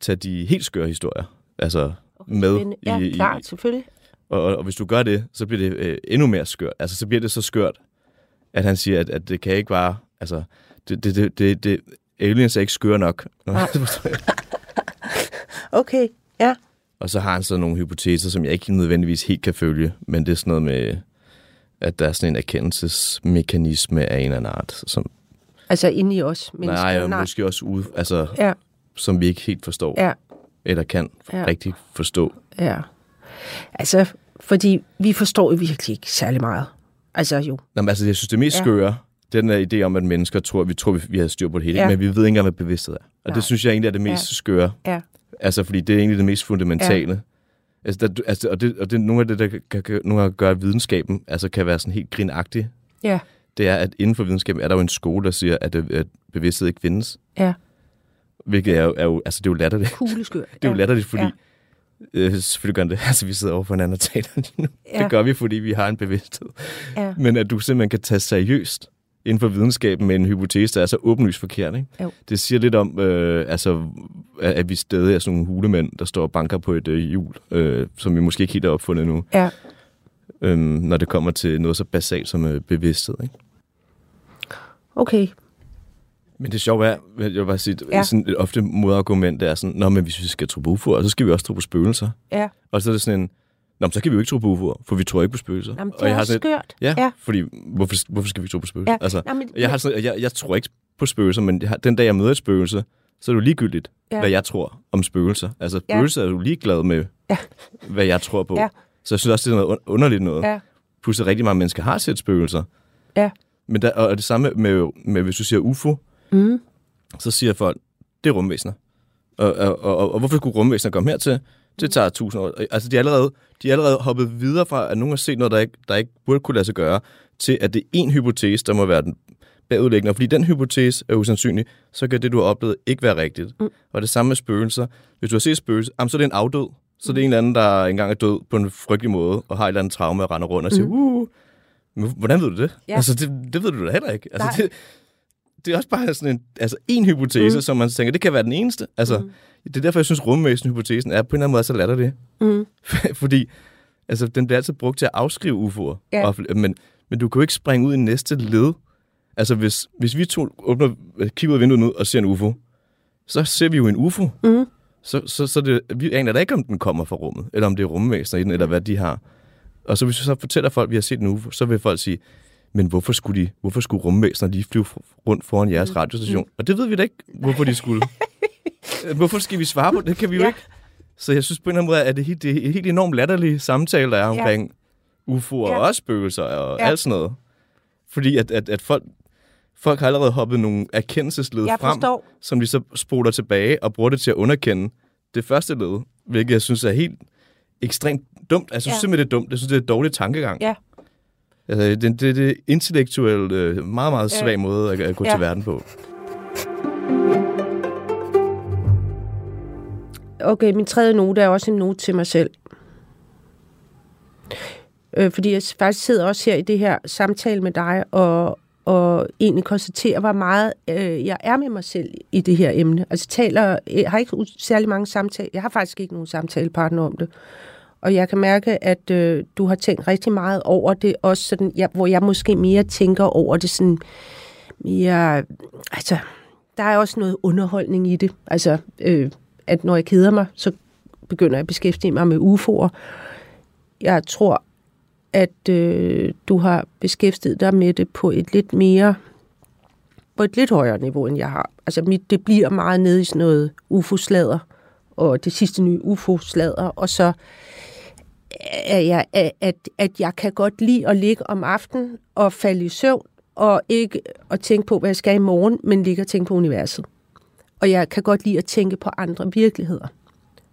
tage de helt skøre historier altså med. Men, ja, i, klart, i, selvfølgelig. og, og, og hvis du gør det, så bliver det øh, endnu mere skørt. Altså, så bliver det så skørt, at han siger, at, at det kan ikke bare... Altså, det, det, det, det, det aliens er ikke skøre nok. [LAUGHS] Okay, ja. Og så har han så nogle hypoteser, som jeg ikke nødvendigvis helt kan følge, men det er sådan noget med, at der er sådan en erkendelsesmekanisme af en eller anden art, som, Altså inde i os mennesker. nej, og måske også ude, altså, Ja, som vi ikke helt forstår, ja, eller kan Ja. rigtig forstå. ja. Altså, fordi vi forstår jo virkelig ikke særlig meget. Altså jo. Men, altså, jeg synes, det mest Ja. skøre, den der idé om, at mennesker tror, vi tror, vi, vi har styr på det hele, Ja. men vi ved ikke engang, hvad bevidsthed er. Og Nej. det synes jeg egentlig er det mest ja. skøre. Ja, Altså, fordi det er egentlig det mest fundamentale. Ja. Altså, der, altså, og det, og det, nogle af det, der kan, kan, nogle gange gør, at videnskaben altså, kan være sådan helt grinagtig, ja, det er, at inden for videnskaben er der jo en skole, der siger, at, øh, at bevidsthed ikke findes. ja. Hvilket er jo, er jo altså, det er jo latterligt. Kugleskør. [LAUGHS] Det er jo latterligt, fordi Ja. øh, selvfølgelig gør det. Altså, vi sidder over for hinanden og taler lige nu. Ja. Det gør vi, fordi vi har en bevidsthed. Ja. Men at du simpelthen kan tage seriøst inden for videnskaben med en hypotese, der er så åbenlyst forkert. Ikke? Jo. Det siger lidt om, øh, altså, at vi stadig er sådan nogle hulemænd, der står og banker på et øh, hjul, øh, som vi måske ikke helt har opfundet nu, Ja, øh, når det kommer til noget så basalt som øh, bevidsthed. Ikke? okay. Men det sjove er, jeg vil bare sige, Ja. ja. sådan et ofte modargument er sådan, Nå, men hvis vi skal tro på UFO'er, så skal vi også tro på spøgelser. Ja. Og så er det sådan en, Nå, men så kan vi jo ikke tro på UFO'er, for vi tror ikke på spøgelser. Jamen, det og jeg er har sådan et- skørt. Ja, Ja. ja, fordi hvorfor, hvorfor skal vi tro på spøgelser? Ja. Altså, Nå, men- jeg, har sådan, jeg, jeg tror ikke på spøgelser, men den dag jeg møder et spøgelse, så er det jo ligegyldigt, Ja. ja. hvad jeg tror om spøgelser. Altså, Ja. spøgelser er jo ligeglad med, Ja. hvad jeg tror på. Ja. Så jeg synes også, det er noget un- underligt noget. Ja, at rigtig mange mennesker har set spøgelser. ja. Men der, og det samme med, med, hvis du siger UFO, Mm. så siger folk, det er rumvæsener. Og, og, og, og hvorfor skulle rumvæsener komme hertil? Det tager tusind år. Altså, de er allerede, de er allerede hoppet videre fra, at nogen har set noget, der ikke, der ikke burde kunne lade sig gøre, til at det er en hypotese, der må være den bagudlæggende. Og fordi den hypotese er usandsynlig, så kan det, du har oplevet, ikke være rigtigt. Mm. Og det samme med spøgelser. Hvis du har set spøgelser, jamen, så er det en afdød. Så det er en eller anden, der engang er død på en frygtelig måde, og har et eller andet traume og render rundt og siger, uh, men hvordan ved du det? Ja. Altså, det, det ved du da heller ikke. Altså, Nej. det, det er også bare sådan en, altså en hypotese, Mm. som man tænker, det kan være den eneste. Altså, mm. Det er derfor, jeg synes, rumvæsen-hypotesen er på en eller anden måde så latterlig. Mm. [LAUGHS] Fordi altså, den bliver altid brugt til at afskrive UFO'er. Ja. Og, men, men du kan jo ikke springe ud i næste led. Altså, hvis, hvis vi to åbner, kigger ud af vinduet nu og ser en UFO, så ser vi jo en UFO. Mm. Så, så, så det, vi aner da ikke, om den kommer fra rummet, eller om det er rumvæsener i den, eller hvad de har. Og så hvis vi så fortæller folk, at vi har set en UFO, så vil folk sige, men hvorfor skulle, de, hvorfor skulle rumvæsener lige flyve rundt foran jeres Mm. radiostation? Og det ved vi da ikke, hvorfor de skulle. [LAUGHS] hvorfor skal vi svare på det? Det kan vi jo Ja. ikke. Så jeg synes på en eller anden måde, at det er helt, det er helt enormt latterlige samtale, der er omkring UFO'er Ja. og spøgelser og Ja. alt sådan noget. Fordi at, at, at folk, folk har allerede hoppet nogle erkendelsesled frem, som de så spoler tilbage og bruger det til at underkende det første led, hvilket jeg synes er helt ekstremt dumt. Jeg synes Ja. simpelthen, det er dumt. Jeg synes, det er et dårligt tankegang. Ja. Altså, det, det, det er intellektuelt øh, meget, meget svag måde at, at gå Ja. til verden på. Okay, min tredje note er også en note til mig selv. Øh, fordi jeg faktisk sidder også her i det her samtale med dig, og, og egentlig konstaterer, hvor meget øh, jeg er med mig selv i det her emne. Altså taler, jeg har ikke særlig mange samtaler. Jeg har faktisk ikke nogen samtalepartner om det. Og jeg kan mærke, at øh, du har tænkt rigtig meget over det, også sådan, ja, hvor jeg måske mere tænker over det sådan mere... Altså, der er også noget underholdning i det. Altså, øh, at når jeg keder mig, så begynder jeg at beskæftige mig med UFO'er. Jeg tror, at øh, du har beskæftiget dig med det på et lidt mere på et lidt højere niveau, end jeg har. Altså, mit, det bliver meget nede i sådan noget UFO-slader, og det sidste nye UFO-slader, og så at jeg, at, at jeg kan godt lide at ligge om aftenen og falde i søvn, og ikke at tænke på, hvad jeg skal i morgen, men ligge og tænke på universet. Og jeg kan godt lide at tænke på andre virkeligheder.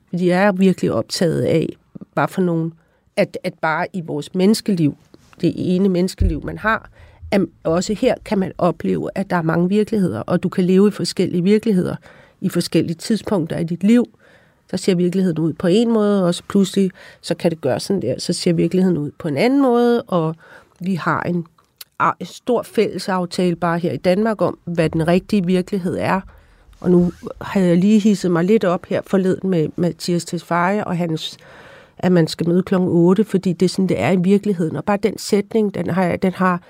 Fordi jeg er virkelig optaget af, bare for nogen, at, at bare i vores menneskeliv, det ene menneskeliv, man har, at også her kan man opleve, at der er mange virkeligheder, og du kan leve i forskellige virkeligheder i forskellige tidspunkter i dit liv. Så ser virkeligheden ud på en måde, og så pludselig så kan det gøre sådan der, så ser virkeligheden ud på en anden måde, og vi har en stor fælles aftale bare her i Danmark om, hvad den rigtige virkelighed er. Og nu havde jeg lige hisset mig lidt op her forleden med Mathias Tesfaye og hans, at man skal møde kl. 8, fordi det er sådan, det er i virkeligheden. Og bare den sætning, den har, den har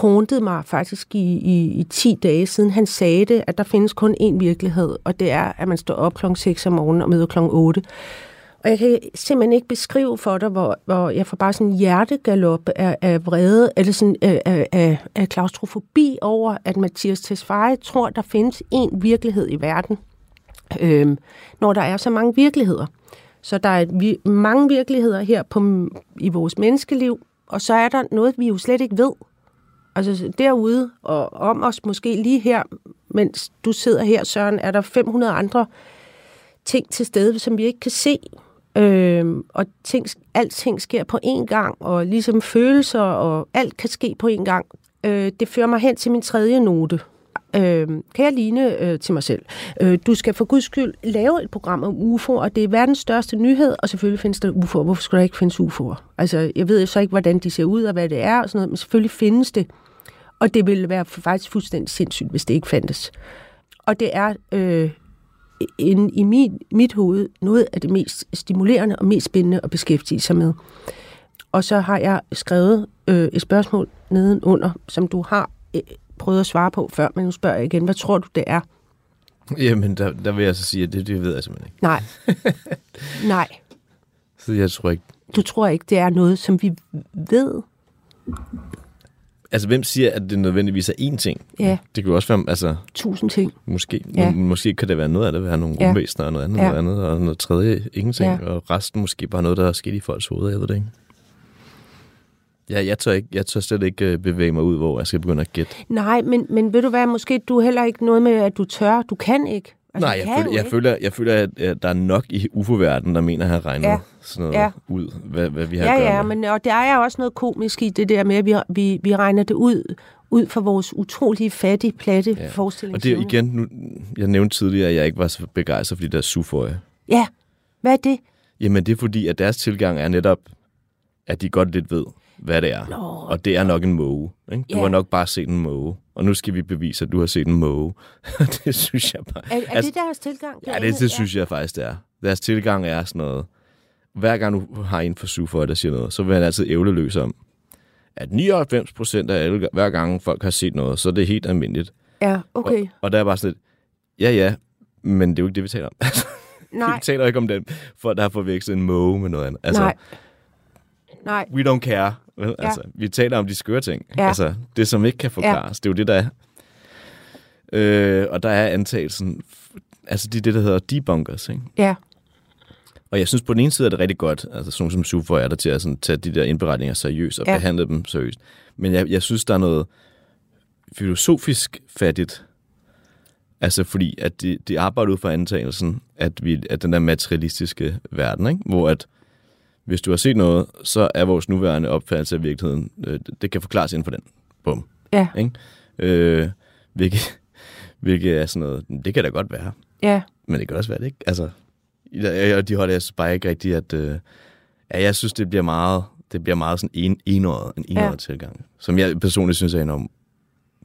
hauntet mig faktisk i, i, i 10 dage siden han sagde det, at der findes kun én virkelighed, og det er, at man står op kl. 6 om morgenen og møder kl. 8. Og jeg kan simpelthen ikke beskrive for dig, hvor, hvor jeg får bare sådan en hjertegalop af, af vrede, eller sådan af, af, af, af klaustrofobi over, at Mathias Tesfaye tror, der findes én virkelighed i verden, øhm, når der er så mange virkeligheder. Så der er vi, mange virkeligheder her på, i vores menneskeliv, og så er der noget, vi jo slet ikke ved. Altså derude og om os måske lige her, mens du sidder her, Søren, er der 500 andre ting til stede, som vi ikke kan se. Øhm, og ting, alting sker på én gang, og ligesom følelser, og alt kan ske på én gang. Øh, det fører mig hen til min tredje note. Øh, kan jeg ligne øh, til mig selv? Øh, du skal for guds skyld lave et program om UFO, og det er verdens største nyhed, og selvfølgelig findes der UFO'er. Hvorfor skulle der ikke findes UFO'er? Altså, jeg ved jo så ikke, hvordan de ser ud, og hvad det er, og sådan noget, men selvfølgelig findes det. Og det ville være faktisk fuldstændig sindssygt, hvis det ikke fandtes. Og det er øh, inde i mit, mit hoved noget af det mest stimulerende og mest spændende at beskæftige sig med. Og så har jeg skrevet øh, et spørgsmål nedenunder, som du har øh, prøvet at svare på før, men nu spørger jeg igen, hvad tror du, det er? Jamen, der, der vil jeg så sige, at det, det ved jeg simpelthen ikke. Nej. [LAUGHS] Nej. Så jeg tror ikke... Du tror ikke, det er noget, som vi ved? Altså, hvem siger, at det nødvendigvis er én ting? Ja, Det kan jo også være, altså, tusind ting. måske, Ja. måske kan det være noget af det, være nogle Ja. rumvæsener og noget andet, Ja. noget andet, og noget tredje, ingenting, Ja. ja. og resten måske bare noget, der er sket i folks hoveder, jeg ved det ikke. Ja, jeg tør, ikke, jeg tør slet ikke øh, bevæge mig ud, hvor jeg skal begynde at gætte. Nej, men, men ved du hvad, måske du heller ikke noget med, at du tør. Du kan ikke. Altså, Nej, jeg, føler, jeg, føler, jeg føler, at, at der er nok i UFO-verdenen, der mener, at have regnet Ja. sådan noget Ja. ud, hvad, hvad vi har Ja, at gøre ja, med. men og der er også noget komisk i det der med, at vi, vi, vi regner det ud, ud fra vores utrolige fattige, platte ja. Forestilling. Og det er igen, nu, jeg nævnte tidligere, at jeg ikke var så begejstret for de der suføje. Ja, hvad er det? Jamen, det er fordi, at deres tilgang er netop, at de godt lidt ved, hvad det er. Nå. Og det er nok en måge. Ikke? Du Ja. har nok bare set en måge. Og nu skal vi bevise, at du har set en måge. [LAUGHS] det synes jeg bare... Er, er altså, det deres tilgang? Ja, det, det synes jeg faktisk, det er. Deres tilgang er sådan noget... Hver gang du har en for Suføj, der siger noget, så vil han altid ævle løs om, at 99 procent af alle, hver gang folk har set noget, så er det helt almindeligt. Ja, okay. Og, og der er bare sådan lidt, ja ja, men det er jo ikke det, vi taler om. [LAUGHS] Nej, vi taler ikke om den, for der har forvekslet en måge med noget andet. Altså, nej. Nej, we don't care. Vel? Ja. Altså, vi taler om de skøre ting. Ja. Altså, det, som ikke kan forklares. Det er jo det, der er. Øh, og der er antagelsen... Altså, de er det, der hedder debunkers, ikke? Ja, Og jeg synes, på den ene side er det rigtig godt, altså sådan som Sufo er der til at sådan, tage de der indberetninger seriøst og Ja. ja. behandle dem seriøst. Men jeg, jeg synes, der er noget filosofisk fattigt. Altså fordi, at de, de arbejder ud fra antagelsen, at, vi, at den der materialistiske verden, ikke? hvor at hvis du har set noget, så er vores nuværende opfattelse af virkeligheden, øh, det, kan forklares inden for den. Bum. ja, Ikke? Øh, hvilket, hvilket er sådan noget, det kan da godt være. ja, Men det kan også være det, ikke? Altså, og de holder jeg bare ikke rigtigt, at... Øh, ja, jeg synes, det bliver meget, det bliver meget sådan en, enåret, en enåret Ja. tilgang, som jeg personligt synes er enormt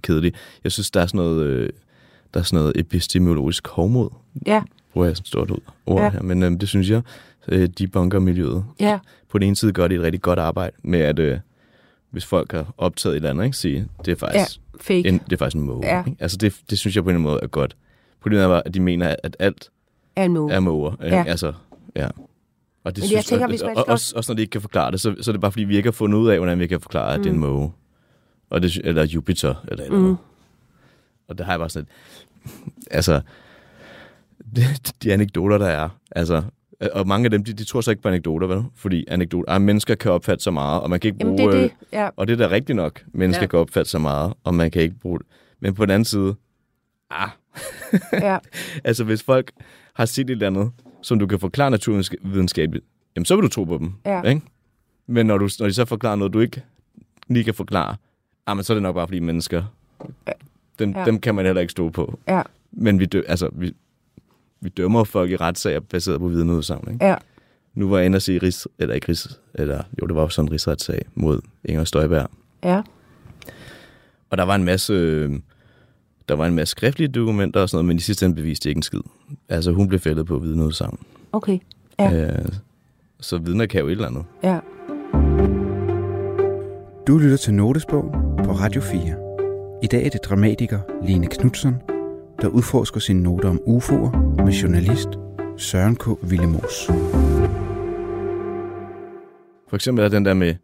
kedelig. Jeg synes, der er sådan noget, øh, der er sådan noget epistemologisk hovmod, ja, bruger jeg sådan stort ud- ord Ja. ja. her, men øh, det synes jeg, øh, de bunker miljøet. ja, På den ene side gør de et rigtig godt arbejde med, at øh, hvis folk har optaget et eller andet, ikke, sige, det er faktisk fake. en, det er faktisk en måge. Ja. Ikke? Altså det, det synes jeg på en måde er godt. Problemet er at de mener, at alt er en måge. er måger. Ikke? Ja. Altså, ja. Og det Men jeg tænker, og, hvis man skal- også, også når de ikke kan forklare det, så, så er det bare fordi, vi ikke har fundet ud af, hvordan vi kan forklare, at mm. det er en måge. Og det, eller Jupiter, eller Mm. andet. Og det har jeg bare sådan et, [LAUGHS] altså, de, [LAUGHS] de anekdoter, der er, altså, og mange af dem, de, de tror så ikke på anekdoter, vel? Fordi anekdoter, ah, mennesker kan opfatte så meget, og man kan ikke Jamen, bruge... det er øh, det. Ja, og det er da rigtigt nok. Mennesker Ja. kan opfatte så meget, og man kan ikke bruge det. Men på den anden side, ah, [LAUGHS] ja, altså hvis folk har set et eller andet, som du kan forklare naturvidenskabeligt, jamen så vil du tro på dem. Ja. Ikke? Men når, du, når de så forklarer noget, du ikke lige kan forklare, ah, men så er det nok bare fordi mennesker, dem, ja. dem kan man heller ikke stå på. ja, Men vi, dø, altså, vi, vi dømmer folk i retssager baseret på vidneudsagn. Ikke? ja, Nu var jeg inde og se Rigs, eller ikke Rigs, eller jo, det var jo sådan en rigsretssag mod Inger Støjberg. ja, Og der var en masse, øh, der var en masse skriftlige dokumenter og sådan noget, men i sidste ende beviste ikke en skid. Altså hun blev fældet på vidneudsagn. okay. Ja. Øh, så vidner kan jo et eller andet. Ja, Du lytter til Notesbog på Radio 4. I dag er det dramatiker Line Knudsen, der udforsker sine noter om UFO'er med journalist Søren K. Willemås. For eksempel er den der med,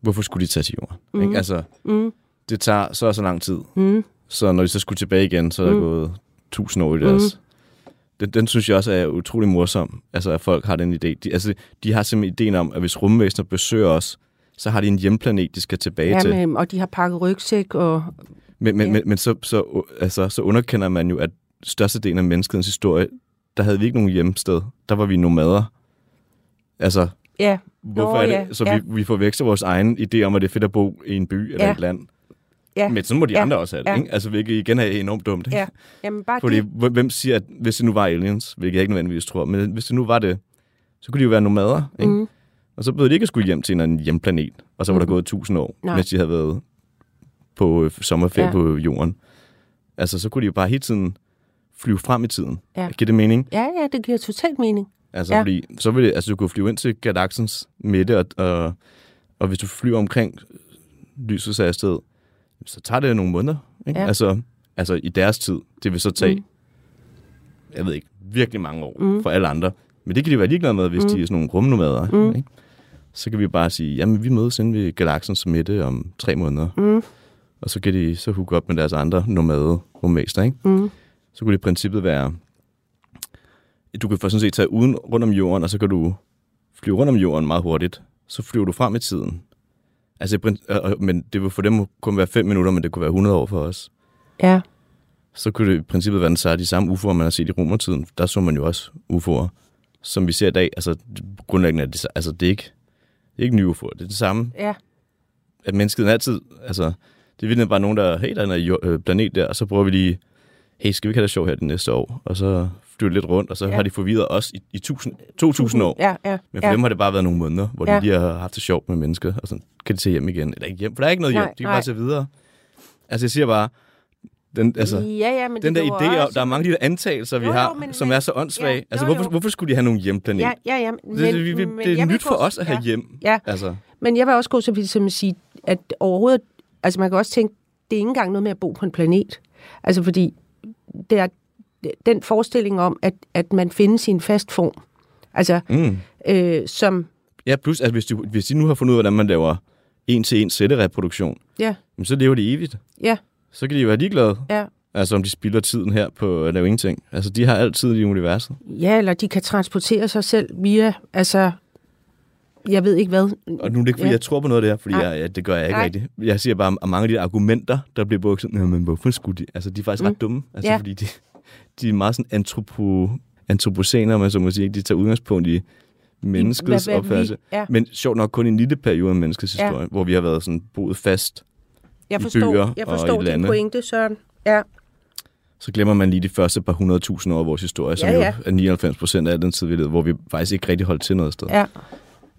hvorfor skulle de tage til jorden? Mm. Ikke? Altså, mm, det tager så og så lang tid. mm, Så når de så skulle tilbage igen, så er der Mm. gået tusind år i deres. Den, den synes jeg også er utrolig morsom. Altså, at folk har den idé. De, altså, de har simpelthen ideen om, at hvis rumvæsener besøger os, så har de en hjemplanet, de skal tilbage ja til. men, og de har pakket rygsæk, og Men, men, Ja. men, men så, så, altså, så underkender man jo, at størstedelen af menneskets historie, der havde vi ikke nogen hjemsted. Der var vi nomader. Altså, ja, hvorfor Nå, er det? ja, Så ja. vi, vi forveksler vores egen idé om, at det er fedt at bo i en by eller Ja. et land. ja, Men sådan må de Ja. andre også have det, Ja. ikke? Altså, hvilket igen er enormt dumt, ikke? ja. Jamen bare Fordi det. hvem- siger, at hvis det nu var aliens, hvilket jeg ikke nødvendigvis tror, men hvis det nu var det, så kunne de jo være nomader, ikke? Mm, Og så behøvede de ikke skulle hjem til en eller anden hjemplanet, og så var der Mhm. gået tusind år, Nej. mens de havde været på øh, sommerferie Ja. på jorden. Altså, så kunne de jo bare hele tiden flyve frem i tiden. Ja. Giver det mening? ja, ja, det giver totalt mening. Altså, Ja. fordi så vil det, altså, du kunne flyve ind til galaksens midte, og, og, og hvis du flyver omkring lysets afsted, så tager det nogle måneder. Ikke? Ja. Altså, altså, i deres tid, det vil så tage, Mm. jeg ved ikke, virkelig mange år Mm. for alle andre. Men det kan de være ligeglade med, hvis mm. de er sådan nogle rumnomader. Mm. Ikke? Så kan vi bare sige, jamen vi mødes inde ved galaksens midte om tre måneder. Mm, Og så kan de så hooke op med deres andre nomade rummester, ikke? mm, så kunne det i princippet være, du kan for sådan set tage uden rundt om jorden, og så kan du flyve rundt om jorden meget hurtigt. Så flyver du frem i tiden. Altså, men det vil for dem kun være 5 minutter, men det kunne være 100 år for os. ja, Så kunne det i princippet være den så de samme UFO'er, man har set i romertiden. Der så man jo også UFO'er, som vi ser i dag. Altså, grundlæggende er det, så- altså, det er ikke, det er ikke nye UFO'er. Det er det samme, ja, at mennesket altid, altså, det er bare nogen, der, hey, der er en jord- øh, planet der, og så prøver vi lige, hey, skal vi ikke have det sjovt her det næste år? Og så flyver lidt rundt, og så Ja. har de forvirret os i, i tusind, 2000 år. ja, ja, Men for ja. dem har det bare været nogle måneder, hvor Ja. de lige har haft det sjovt med mennesker, og så kan de tage hjem igen. Eller ikke hjem, for der er ikke noget Nej, hjem. De kan nej. bare tage videre. Altså, jeg siger bare, den, altså, ja, ja, men den der idé, også- der er mange af de der antagelser, vi Jo, jo, har, men- som er så åndssvage. ja, altså, jo, hvorfor, jo. hvorfor skulle de have nogen hjemplanet? Ja, ja, ja. Men, det, det, det, men det er nyt for os at have ja. hjem. Ja. Altså, Men jeg vil også gå så vidt som at sige, at overhovedet, altså man kan også tænke, det er ikke engang noget med at bo på en planet. Altså fordi, det er den forestilling om, at, at man findes i en fast form. Altså, mm. øh, som, Ja, plus, at hvis de, hvis de nu har fundet ud af, hvordan man laver en til en sættereproduktion, Ja, så lever de evigt. ja, Så kan de jo være ligeglade. ja. Altså om de spilder tiden her på at lave ingenting. Altså de har altid i universet. Ja, eller de kan transportere sig selv via, altså, jeg ved ikke hvad. Og nu er det ikke, fordi Ja. ja. jeg tror på noget af det her, fordi jeg, ja, det gør jeg ikke Nej. rigtigt. Jeg siger bare, at mange af de argumenter, der bliver brugt, sådan, "Nå, men hvorfor skulle de? Altså, de er faktisk Mm. ret dumme. Altså, Ja. fordi de, de er meget sådan antropo, antropocener, man så må sige. De tager udgangspunkt i menneskets opfattelse. Ja, Men sjovt nok kun i en lille periode af menneskets Ja. historie, hvor vi har været sådan boet fast. jeg i forstår, byer jeg og i forstår din lande. pointe, Søren. Ja, Så glemmer man lige de første par hundredtusind år af vores historie, som Ja, jo ja. er 99 procent af den tid, vi levede, hvor vi faktisk ikke rigtig holdt til noget sted. ja,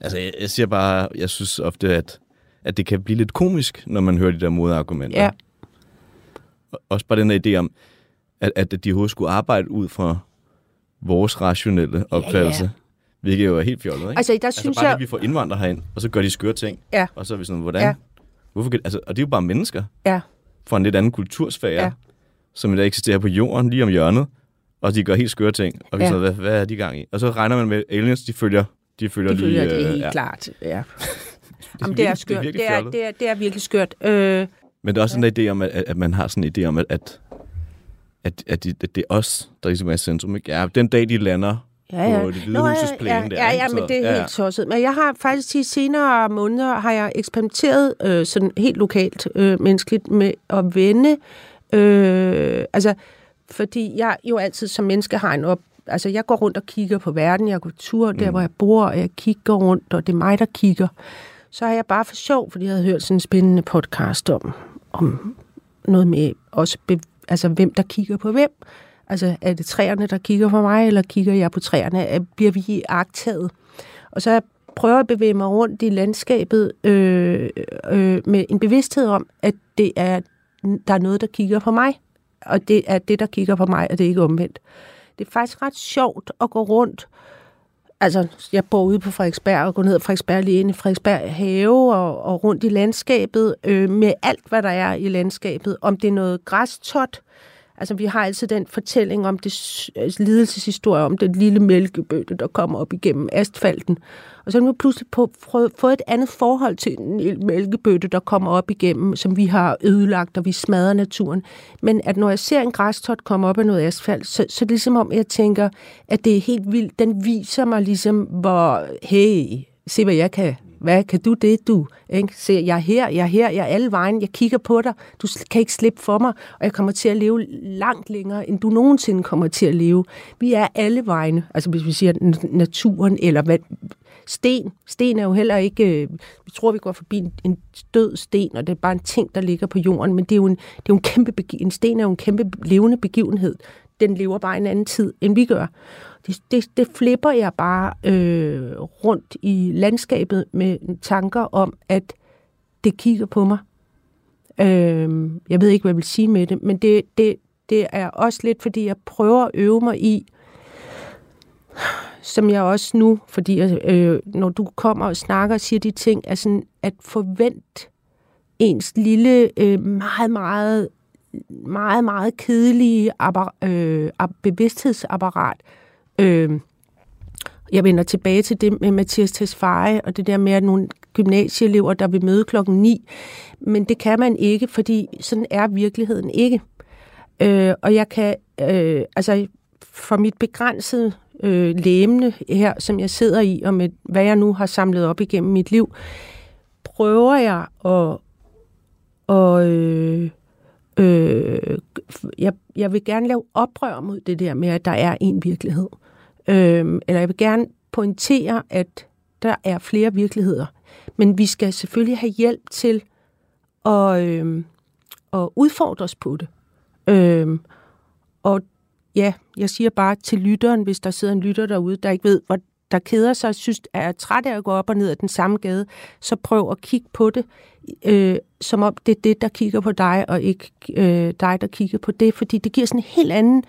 Altså, jeg, jeg siger bare, jeg synes ofte, at, at det kan blive lidt komisk, når man hører de der modargumenter. ja. Og- Også bare den her idé om, at, at de overhovedet skulle arbejde ud fra vores rationelle opfattelse. ja. Hvilket jo er helt fjollet, ikke? Altså, der altså synes bare jeg... det, vi får indvandrere herind, og så gør de skøre ting. Ja. Og så er vi sådan, hvordan? Ja. Ja. Hvorfor kan, altså, og det er jo bare mennesker Ja, fra en lidt anden kultursfære, Ja. ja. som der eksisterer på jorden, lige om hjørnet, og de gør helt skøre ting. Og vi Ja. ja. sådan, hvad, hvad er de gang i? Og så regner man med, at aliens, de følger, de følger det lige... føler det er øh, helt ja. klart. Ja. Det Jamen, virkelig- det er skørt. Det er, fjollet. det er, det er virkelig skørt. Øh, Men der er også ja. der idé om, at, at man har sådan en idé om, at, at, at, at, de, at det er os, der ligesom er i centrum. Ikke? Ja, den dag, de lander ja, ja. på det hvide Nå, husets ja, plæne ja, der. ja, ja, men Så- det er ja. helt tosset. Men jeg har faktisk de senere måneder, har jeg eksperimenteret øh, sådan helt lokalt øh, menneskeligt med at vende. Øh, altså, fordi jeg jo altid som menneske har en op... Altså, jeg går rundt og kigger på verden. Jeg går tur der, Mm. hvor jeg bor, og jeg kigger rundt, og det er mig, der kigger. Så har jeg bare for sjov, fordi jeg havde hørt sådan en spændende podcast om, om noget med også be, altså, hvem der kigger på hvem. Altså, er det træerne, der kigger på mig, eller kigger jeg på træerne? Er- Bliver vi agtaget? Og så prøver jeg at bevæge mig rundt i landskabet øh, øh, med en bevidsthed om, at det er, der er noget, der kigger på mig. Og det er det, der kigger på mig, og det er ikke omvendt. Det er faktisk ret sjovt at gå rundt. Altså, jeg bor ude på Frederiksberg og går ned ad Frederiksberg lige ind i Frederiksberg have og, og rundt i landskabet øh, med alt, hvad der er i landskabet. Om det er noget græstot, Altså, vi har altid den fortælling om det altså, lidelseshistorie om den lille mælkebøtte, der kommer op igennem asfalten. Og så er vi pludselig på, fået et andet forhold til den lille mælkebøtte, der kommer op igennem, som vi har ødelagt, og vi smadrer naturen. Men at når jeg ser en græstot komme op af noget asfalt, så, så er det ligesom om, jeg tænker, at det er helt vildt. Den viser mig ligesom, hvor, hey, se hvad jeg kan. Hvad kan du det, du? Ikke? Se, jeg er her, jeg er her, jeg er alle vejen, jeg kigger på dig, du kan ikke slippe for mig, og jeg kommer til at leve langt længere, end du nogensinde kommer til at leve. Vi er alle vegne, altså hvis vi siger naturen, eller hvad, sten. Sten er jo heller ikke, øh, vi tror, vi går forbi en, en død sten, og det er bare en ting, der ligger på jorden, men det er jo en, det er jo en kæmpe, en sten er jo en kæmpe levende begivenhed. Den lever bare en anden tid, end vi gør. Det, det, det flipper jeg bare øh, rundt i landskabet med tanker om, at det kigger på mig. Øh, jeg ved ikke, hvad jeg vil sige med det, men det, det, det er også lidt, fordi jeg prøver at øve mig i, som jeg også nu, fordi øh, når du kommer og snakker og siger de ting, er sådan at forvente ens lille, øh, meget, meget, meget, meget kedelige appar- øh, bevidsthedsapparat. Øh, jeg vender tilbage til det med Mathias Tesfaye, og det der med, at nogle gymnasieelever, der vil møde klokken 9. Men det kan man ikke, fordi sådan er virkeligheden ikke. Øh, og jeg kan, øh, altså for mit begrænsede øh, læmne her, som jeg sidder i, og med hvad jeg nu har samlet op igennem mit liv, prøver jeg at, og, øh, øh, jeg, jeg vil gerne lave oprør mod det der med, at der er en virkelighed. Øh, eller jeg vil gerne pointere, at der er flere virkeligheder. Men vi skal selvfølgelig have hjælp til at, øh, at udfordre os på det. Øh, og ja, jeg siger bare til lytteren, hvis der sidder en lytter derude, der ikke ved, hvor der keder sig, synes, er træt af at gå op og ned ad den samme gade, så prøv at kigge på det, øh, som om det er det, der kigger på dig, og ikke øh, dig, der kigger på det, fordi det giver sådan en helt anden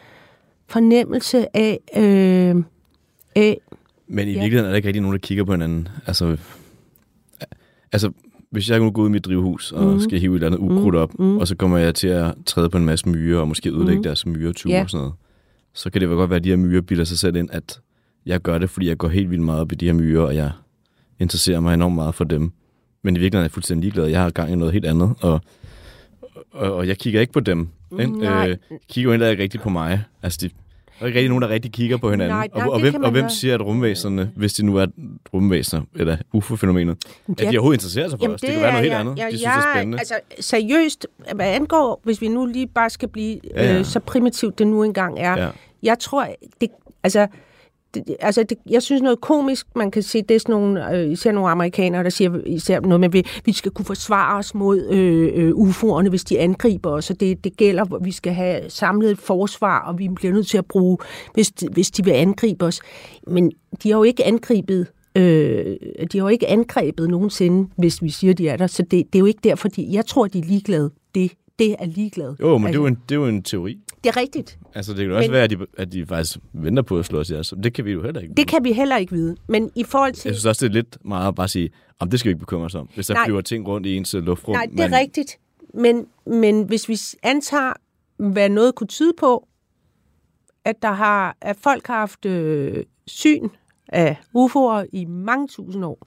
fornemmelse af, øh, af Men i Ja. virkeligheden er der ikke rigtig nogen, der kigger på hinanden. Altså, altså hvis jeg nu går ud i mit drivhus og Mhm. mm. skal hive et eller andet ukrudt op, Mhm. og så kommer jeg til at træde på en masse myrer, og måske ødelægge Mhm. deres myretur Ja. og sådan noget, så kan det vel godt være, at de her myrer bilder sig selv ind, at jeg gør det, fordi jeg går helt vildt meget op i de her myrer, og jeg interesserer mig enormt meget for dem. men i virkeligheden er jeg fuldstændig ligeglad. Jeg har gang i noget helt andet, og, og, og jeg kigger ikke på dem. Ikke? Nej. Øh, kigger jo heller ikke rigtig på mig. Altså, de, der er ikke rigtig nogen, der rigtig kigger på hinanden. Nej, nej, og, og, det hvem, og hvem gøre. siger, at rumvæsenerne, hvis de nu er rumvæsener, eller UFO-fænomenet, at de overhovedet interesserer sig for os? Det kan være noget helt er- andet. Jeg, de synes, jeg, det er spændende. Altså, seriøst, hvad angår, hvis vi nu lige bare skal blive ja. ja. Øh, så primitivt det nu engang er. Ja. Jeg tror, det, altså, det, altså det, jeg synes noget komisk, man kan se, det er sådan nogle, øh, især nogle amerikanere, der siger især noget med, at vi, vi skal kunne forsvare os mod øh, øh, UFO'erne, hvis de angriber os, og det, det gælder, at vi skal have samlet et forsvar, og vi bliver nødt til at bruge, hvis de, hvis de vil angribe os. Men de har jo ikke angrebet Øh, de har jo ikke angrebet nogensinde, hvis vi siger, de er der. Så det, det er jo ikke derfor, de, jeg tror, de er ligeglade. Det, det er ligeglade. Jo, men det er jo, altså, en, det er jo en teori. Det er rigtigt. Altså, det kan også Men- være, at de, at de faktisk venter på at slå os ihjel. Så det kan vi jo heller ikke. Det kan vi heller ikke vide. Men i forhold til... Jeg synes også, det er lidt meget at bare sige, om det skal vi ikke bekymre os om. Hvis der Nej. flyver ting rundt i ens øh, luftrum. Nej, det er rigtigt. Men, men hvis vi antager, hvad noget kunne tyde på, at, der har, at folk har haft øh, syn af UFO'er i mange tusind år.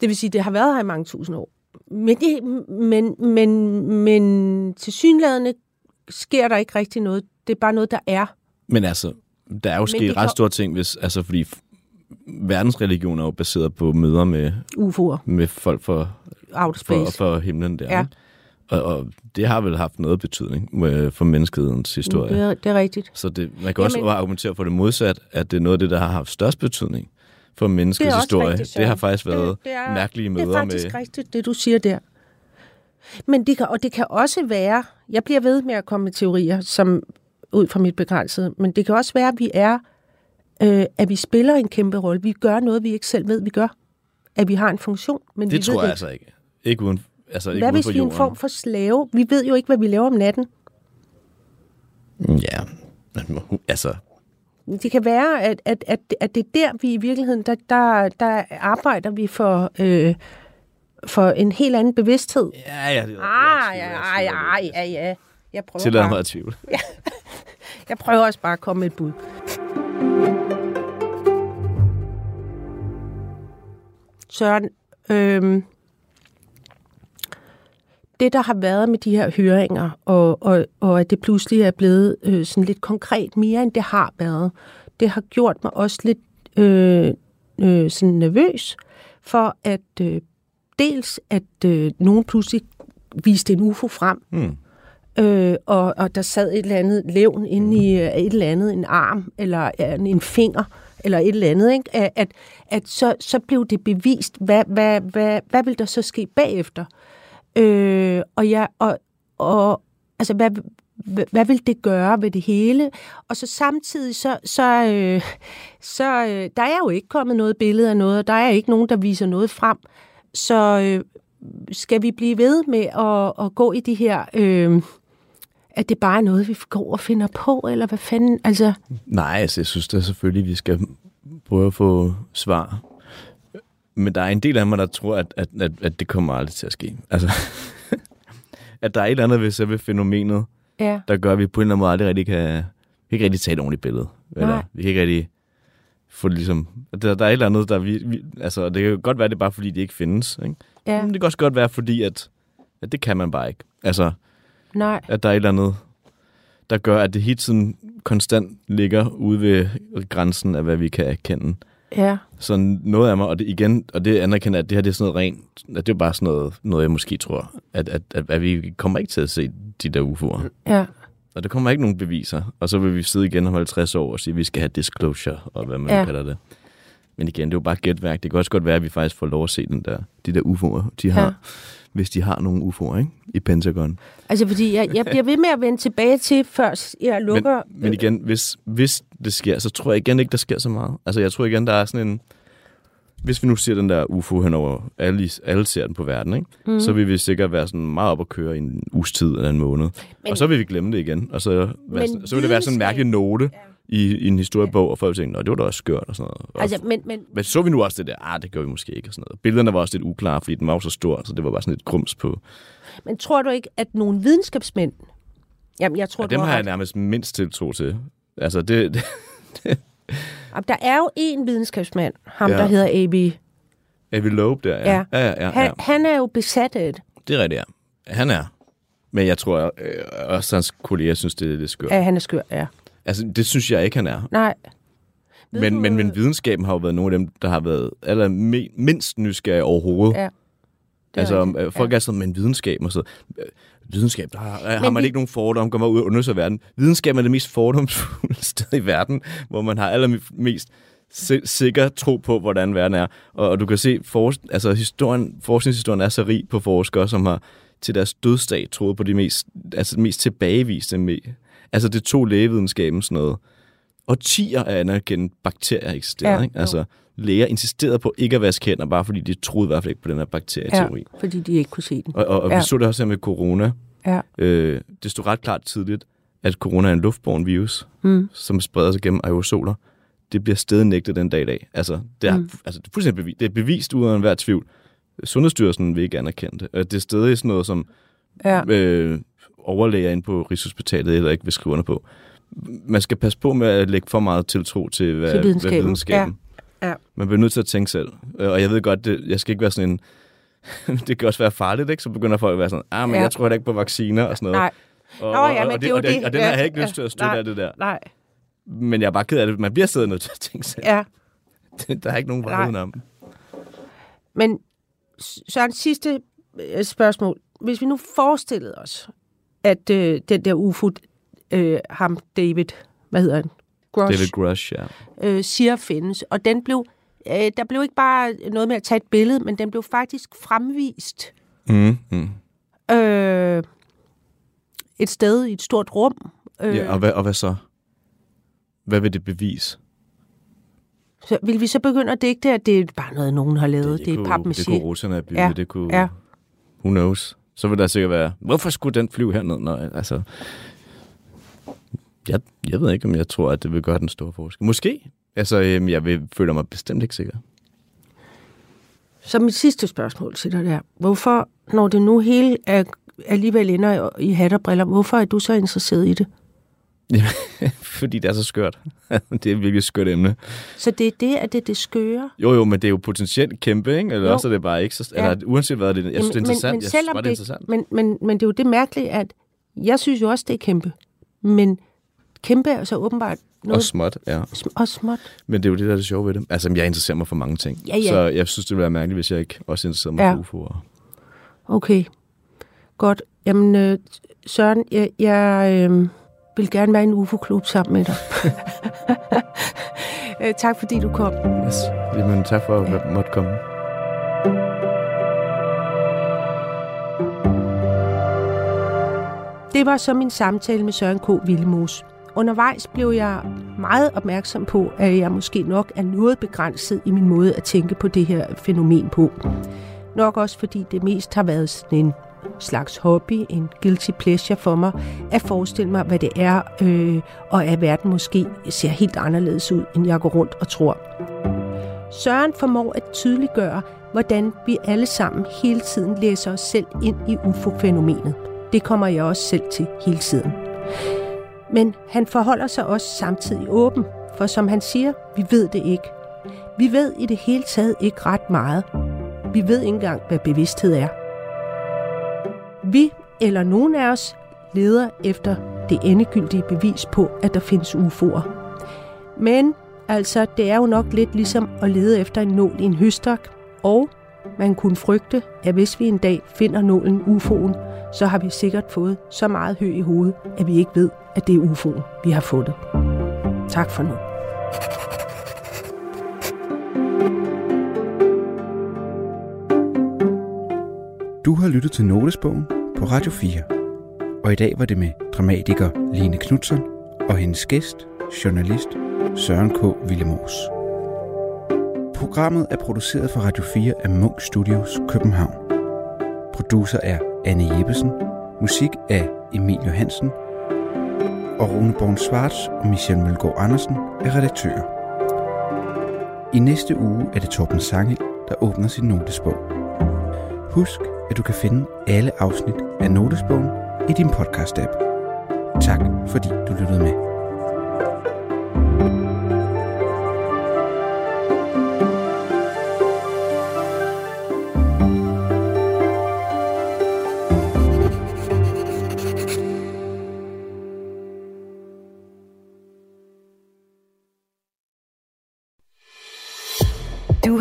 Det vil sige, det har været her i mange tusind år. Men, det, men, men, men til synlædende sker der ikke rigtig noget. Det er bare noget, der er. Men altså, der er jo det sket kan- ret store ting, hvis, altså, fordi verdensreligion er jo baseret på møder med, UFO'er, med folk for, outer for, space. for himlen der. Ja. Og, og det har vel haft noget betydning øh, for menneskehedens historie. Det er, det er rigtigt. Så det, man kan også Jamen- argumentere for det modsat, at det er noget af det, der har haft størst betydning for menneskets Det også historie. rigtigt, det har faktisk været det, det er, mærkelige Det møder er faktisk med... rigtigt, det du siger der. Men det kan, og det kan også være, jeg bliver ved med at komme med teorier, som ud fra mit begrænsede, men det kan også være, at vi er, øh, at vi spiller en kæmpe rolle. Vi gør noget, vi ikke selv ved, vi gør. At vi har en funktion, men vi Det tror ved jeg det altså ikke. Ikke uden, altså ikke Hvad uden hvis vi er en form for slave? Vi ved jo ikke, hvad vi laver om natten. Ja, altså... Det kan være, at, at, at, at det er der, vi i virkeligheden, der, der, der arbejder vi for, øh, for en helt anden bevidsthed. Ja, ja. Det, Ah, ja, ja, ja, ja, ja. Jeg prøver, Tillader mig bare, at tvivle. [LAUGHS] jeg prøver også bare at komme med et bud. Søren, øhm, det der har været med de her høringer, og, og, og at det pludselig er blevet øh, sådan lidt konkret mere, end det har været, det har gjort mig også lidt øh, øh, sådan nervøs for, at øh, dels at øh, nogen pludselig viste en UFO frem, Hmm. øh, og, og der sad et eller andet levn inde i øh, et eller andet, en arm, eller øh, en finger, eller et eller andet, ikke? At, at, at så, så blev det bevist, hvad, hvad, hvad, hvad vil der så ske bagefter? Øh, og, jeg, og, og altså, hvad, hvad, hvad vil det gøre ved det hele? Og så samtidig, så, så, øh, så øh, der er jo ikke kommet noget billede af noget, og der er ikke nogen, der viser noget frem. Så øh, skal vi blive ved med at, at gå i de her... Øh, at det bare er noget, vi går og finder på, eller hvad fanden? Altså, Nej, altså, jeg synes da selvfølgelig, vi skal prøve at få svar. Men der er en del af mig, der tror, at, at, at, at det kommer aldrig til at ske. Altså, [LAUGHS] at der er et eller andet ved selve fænomenet, ja. der gør, at vi på en eller anden måde aldrig rigtig kan, vi kan ikke rigtig tage et ordentligt billede. Eller, vi kan ikke rigtig det ligesom... Der, der er et eller andet, der vi, vi, altså, det kan godt være, det er bare fordi, de ikke findes. Ikke? Ja, Men det kan også godt være, fordi at, at det kan man bare ikke. Altså, nej. at der er et eller andet, der gør, at det hele tiden konstant ligger ude ved grænsen af, hvad vi kan erkende. Ja, Så noget af mig, og det igen, og det anerkender, at det her det er sådan noget rent, at det er bare sådan noget, noget jeg måske tror, at, at, at, at vi kommer ikke til at se de der UFO'er. ja. Og der kommer ikke nogen beviser. Og så vil vi sidde igen om 50 år og sige, at vi skal have disclosure, og hvad man Ja. kalder det. Men igen, det er jo bare gætværk. Det kan også godt være, at vi faktisk får lov at se den der, de der UFO'er, de har, ja. hvis de har nogle UFO'er ikke? i Pentagon. Altså, fordi jeg, jeg bliver ved med at vende tilbage til, før jeg lukker... Men, men igen, hvis, hvis det sker, så tror jeg igen ikke, der sker så meget. Altså, jeg tror igen, der er sådan en... Hvis vi nu ser den der UFO henover, alle, alle ser den på verden, ikke? Mm. så vil vi sikkert være sådan meget op at køre i en uges tid eller en måned. Men- og så vil vi glemme det igen. Og så, være, Men så vil det være sådan en mærkelig note Ja. i, i en historiebog, og folk tænker, det var da også skørt og sådan noget. Og, Altså, men, men, men så vi nu også det der, ah, det gør vi måske ikke og sådan noget. Billederne var også lidt uklare, fordi den var jo så stor, så det var bare sådan et grums på. men tror du ikke, at nogle videnskabsmænd... Jamen, jeg tror, du dem har jeg nærmest mindst tiltro til. Altså, det, [LAUGHS] det Der er jo en videnskabsmand, ham Ja. der hedder A.B. Avi Loeb der, ja. Ja. Ja, ja, ja, ja. Han, han er jo besat af det, Det er rigtigt, ja. Han er. Men jeg tror øh, også, hans kolleger synes, det er lidt skørt. at han er skør, ja. Altså, det synes jeg ikke, han er. Nej. Ved Men, du, men, men videnskaben har jo været nogle af dem, der har været aller mindst nysgerrige overhovedet. Ja. Det Altså, rigtigt. øh, folk er sådan, men videnskab og så. øh, Videnskab, der har, har man vi- ikke nogen fordomme, går man ud og undersøger verden. Videnskab er det mest fordomsfulde [LAUGHS] sted i verden, hvor man har allermest si- sikker tro på, hvordan verden er. Og, og du kan se, for, altså historien, forskningshistorien er så rig på forskere, som har til deres dødsdag troet på de mest, altså mest tilbageviste. Me- altså det tog lægevidenskaben sådan noget. Og tiger af anerkendt bakterier eksisterer. Ja, Ja, ikke? jo. Læger insisterede på ikke at vaske hænder, bare fordi de troede i hvert fald ikke på den her bakterieteori. Ja, fordi de ikke kunne se den. Og, og, og ja. Vi så det også her med corona. Ja. Øh, det stod ret klart tidligt, at corona er en luftborn virus, Mm. som spreder sig gennem aerosoler. Det bliver stadig nægtet den dag i dag. Altså, det er, mm. Altså, det er fuldstændig bevist. Det er bevist uden enhver tvivl. Sundhedsstyrelsen vil ikke anerkende det. Det er stadig sådan noget, som Ja. øh, overlæger ind på Rigshospitalet eller ikke vil skrive under på. Man skal passe på med at lægge for meget tiltro til, hvad, Til videnskaben. Hvad videnskaben. Ja. Man bliver nødt til at tænke selv. Øh, Og jeg ved godt, det, jeg skal ikke være sådan en... [LAUGHS] det kan også være farligt, ikke? Så begynder folk at være sådan, ah, men Ja. jeg tror heller ikke på vacciner og sådan noget. Nej, Og, Nå, ja, men og, det er jo og, det. og den har jeg ikke lyst til at støtte nej. af det der. nej. Men jeg er bare ked af det. Man bliver stadig nødt til at tænke selv. Ja. [LAUGHS] Der er ikke nogen vej udenom. Men Søren, sidste øh, spørgsmål. Hvis vi nu forestillede os, at øh, den der UFO, øh, ham David, hvad hedder han? Grosh, David Grush, ja. øh, siger findes, og den blev, øh, der blev ikke bare noget med at tage et billede, men den blev faktisk fremvist Mm, mm. øh, et sted i et stort rum. Øh, ja og, hvad, og hvad så? Hvad vil det bevise? så vil vi så begynde at digte, at det er bare noget, nogen har lavet? Det, det er kunne, pap det kunne russerne have bygget. Ja, Det kunne, ja. Who knows? Så vil der sikkert være, hvorfor skulle den flyve herned? Når, altså, jeg, jeg ved ikke, om jeg tror, at det vil gøre den store forskel. Måske. Altså, øhm, jeg vil, føler mig bestemt ikke sikker. Så mit sidste spørgsmål til dig der. Hvorfor, når det nu hele er, alligevel ender i hat og briller, hvorfor er du så interesseret i det? [LAUGHS] Fordi det er så skørt. [LAUGHS] det er et virkelig skørt emne. Så det er det, at det er det skøre? Jo, jo, men det er jo potentielt kæmpe, ikke? Eller Jo. også er det bare ikke så... Ja. Eller uanset hvad, det, jeg synes, det er interessant. Men, men jeg synes det er interessant. Men, men, men det er jo det mærkelige, at jeg synes jo også, det er kæmpe. Men kæmpe er så åbenbart noget Og småt, ja. sm- og småt. Men det er jo det, der er det sjove ved det. Altså, jeg interesserer mig for mange ting. Ja, ja. Så jeg synes, det ville være mærkeligt, hvis jeg ikke også interesserede mig Ja. for UFO'er. Okay, godt. Jamen, øh, Søren, jeg, jeg øh, vil gerne være i en UFO-klub sammen med dig. [LAUGHS] øh, tak fordi du kom. Yes. Jamen, tak for at ja. måtte komme. Det var så min samtale med Søren K. Villemos. Undervejs blev jeg meget opmærksom på, at jeg måske nok er noget begrænset i min måde at tænke på det her fænomen på. Nok også fordi det mest har været sådan en slags hobby, en guilty pleasure for mig, at forestille mig, hvad det er, øh, og at verden måske ser helt anderledes ud, end jeg går rundt og tror. Søren formår at tydeliggøre, hvordan vi alle sammen hele tiden læser os selv ind i UFO-fænomenet. Det kommer jeg også selv til hele tiden. Men han forholder sig også samtidig åben, for som han siger, vi ved det ikke. Vi ved i det hele taget ikke ret meget. Vi ved ikke engang, hvad bevidsthed er. Vi, eller nogen af os, leder efter det endegyldige bevis på, at der findes UFO'er. Men altså, det er jo nok lidt ligesom at lede efter en nål i en høstak, og man kunne frygte, at hvis vi en dag finder nålen UFO'en, så har vi sikkert fået så meget hø i hovedet, at vi ikke ved, at det er UFO'en, vi har fundet. Tak for nu. Du har lyttet til Notesbogen på Radio 4. Og i dag var det med dramatiker Line Knudsen og hendes gæst, journalist Søren K. Willemoes. Programmet er produceret for Radio 4 af Munk Studios København. Producer er Anne Jeppesen. Musik af Emil Johansen. Og Rune Born Svarts og Michel Mølgaard Andersen er redaktører. I næste uge er det Torben Sangel, der åbner sin notesbog. Husk, at du kan finde alle afsnit af Notesbogen i din podcast-app. Tak fordi du lyttede med.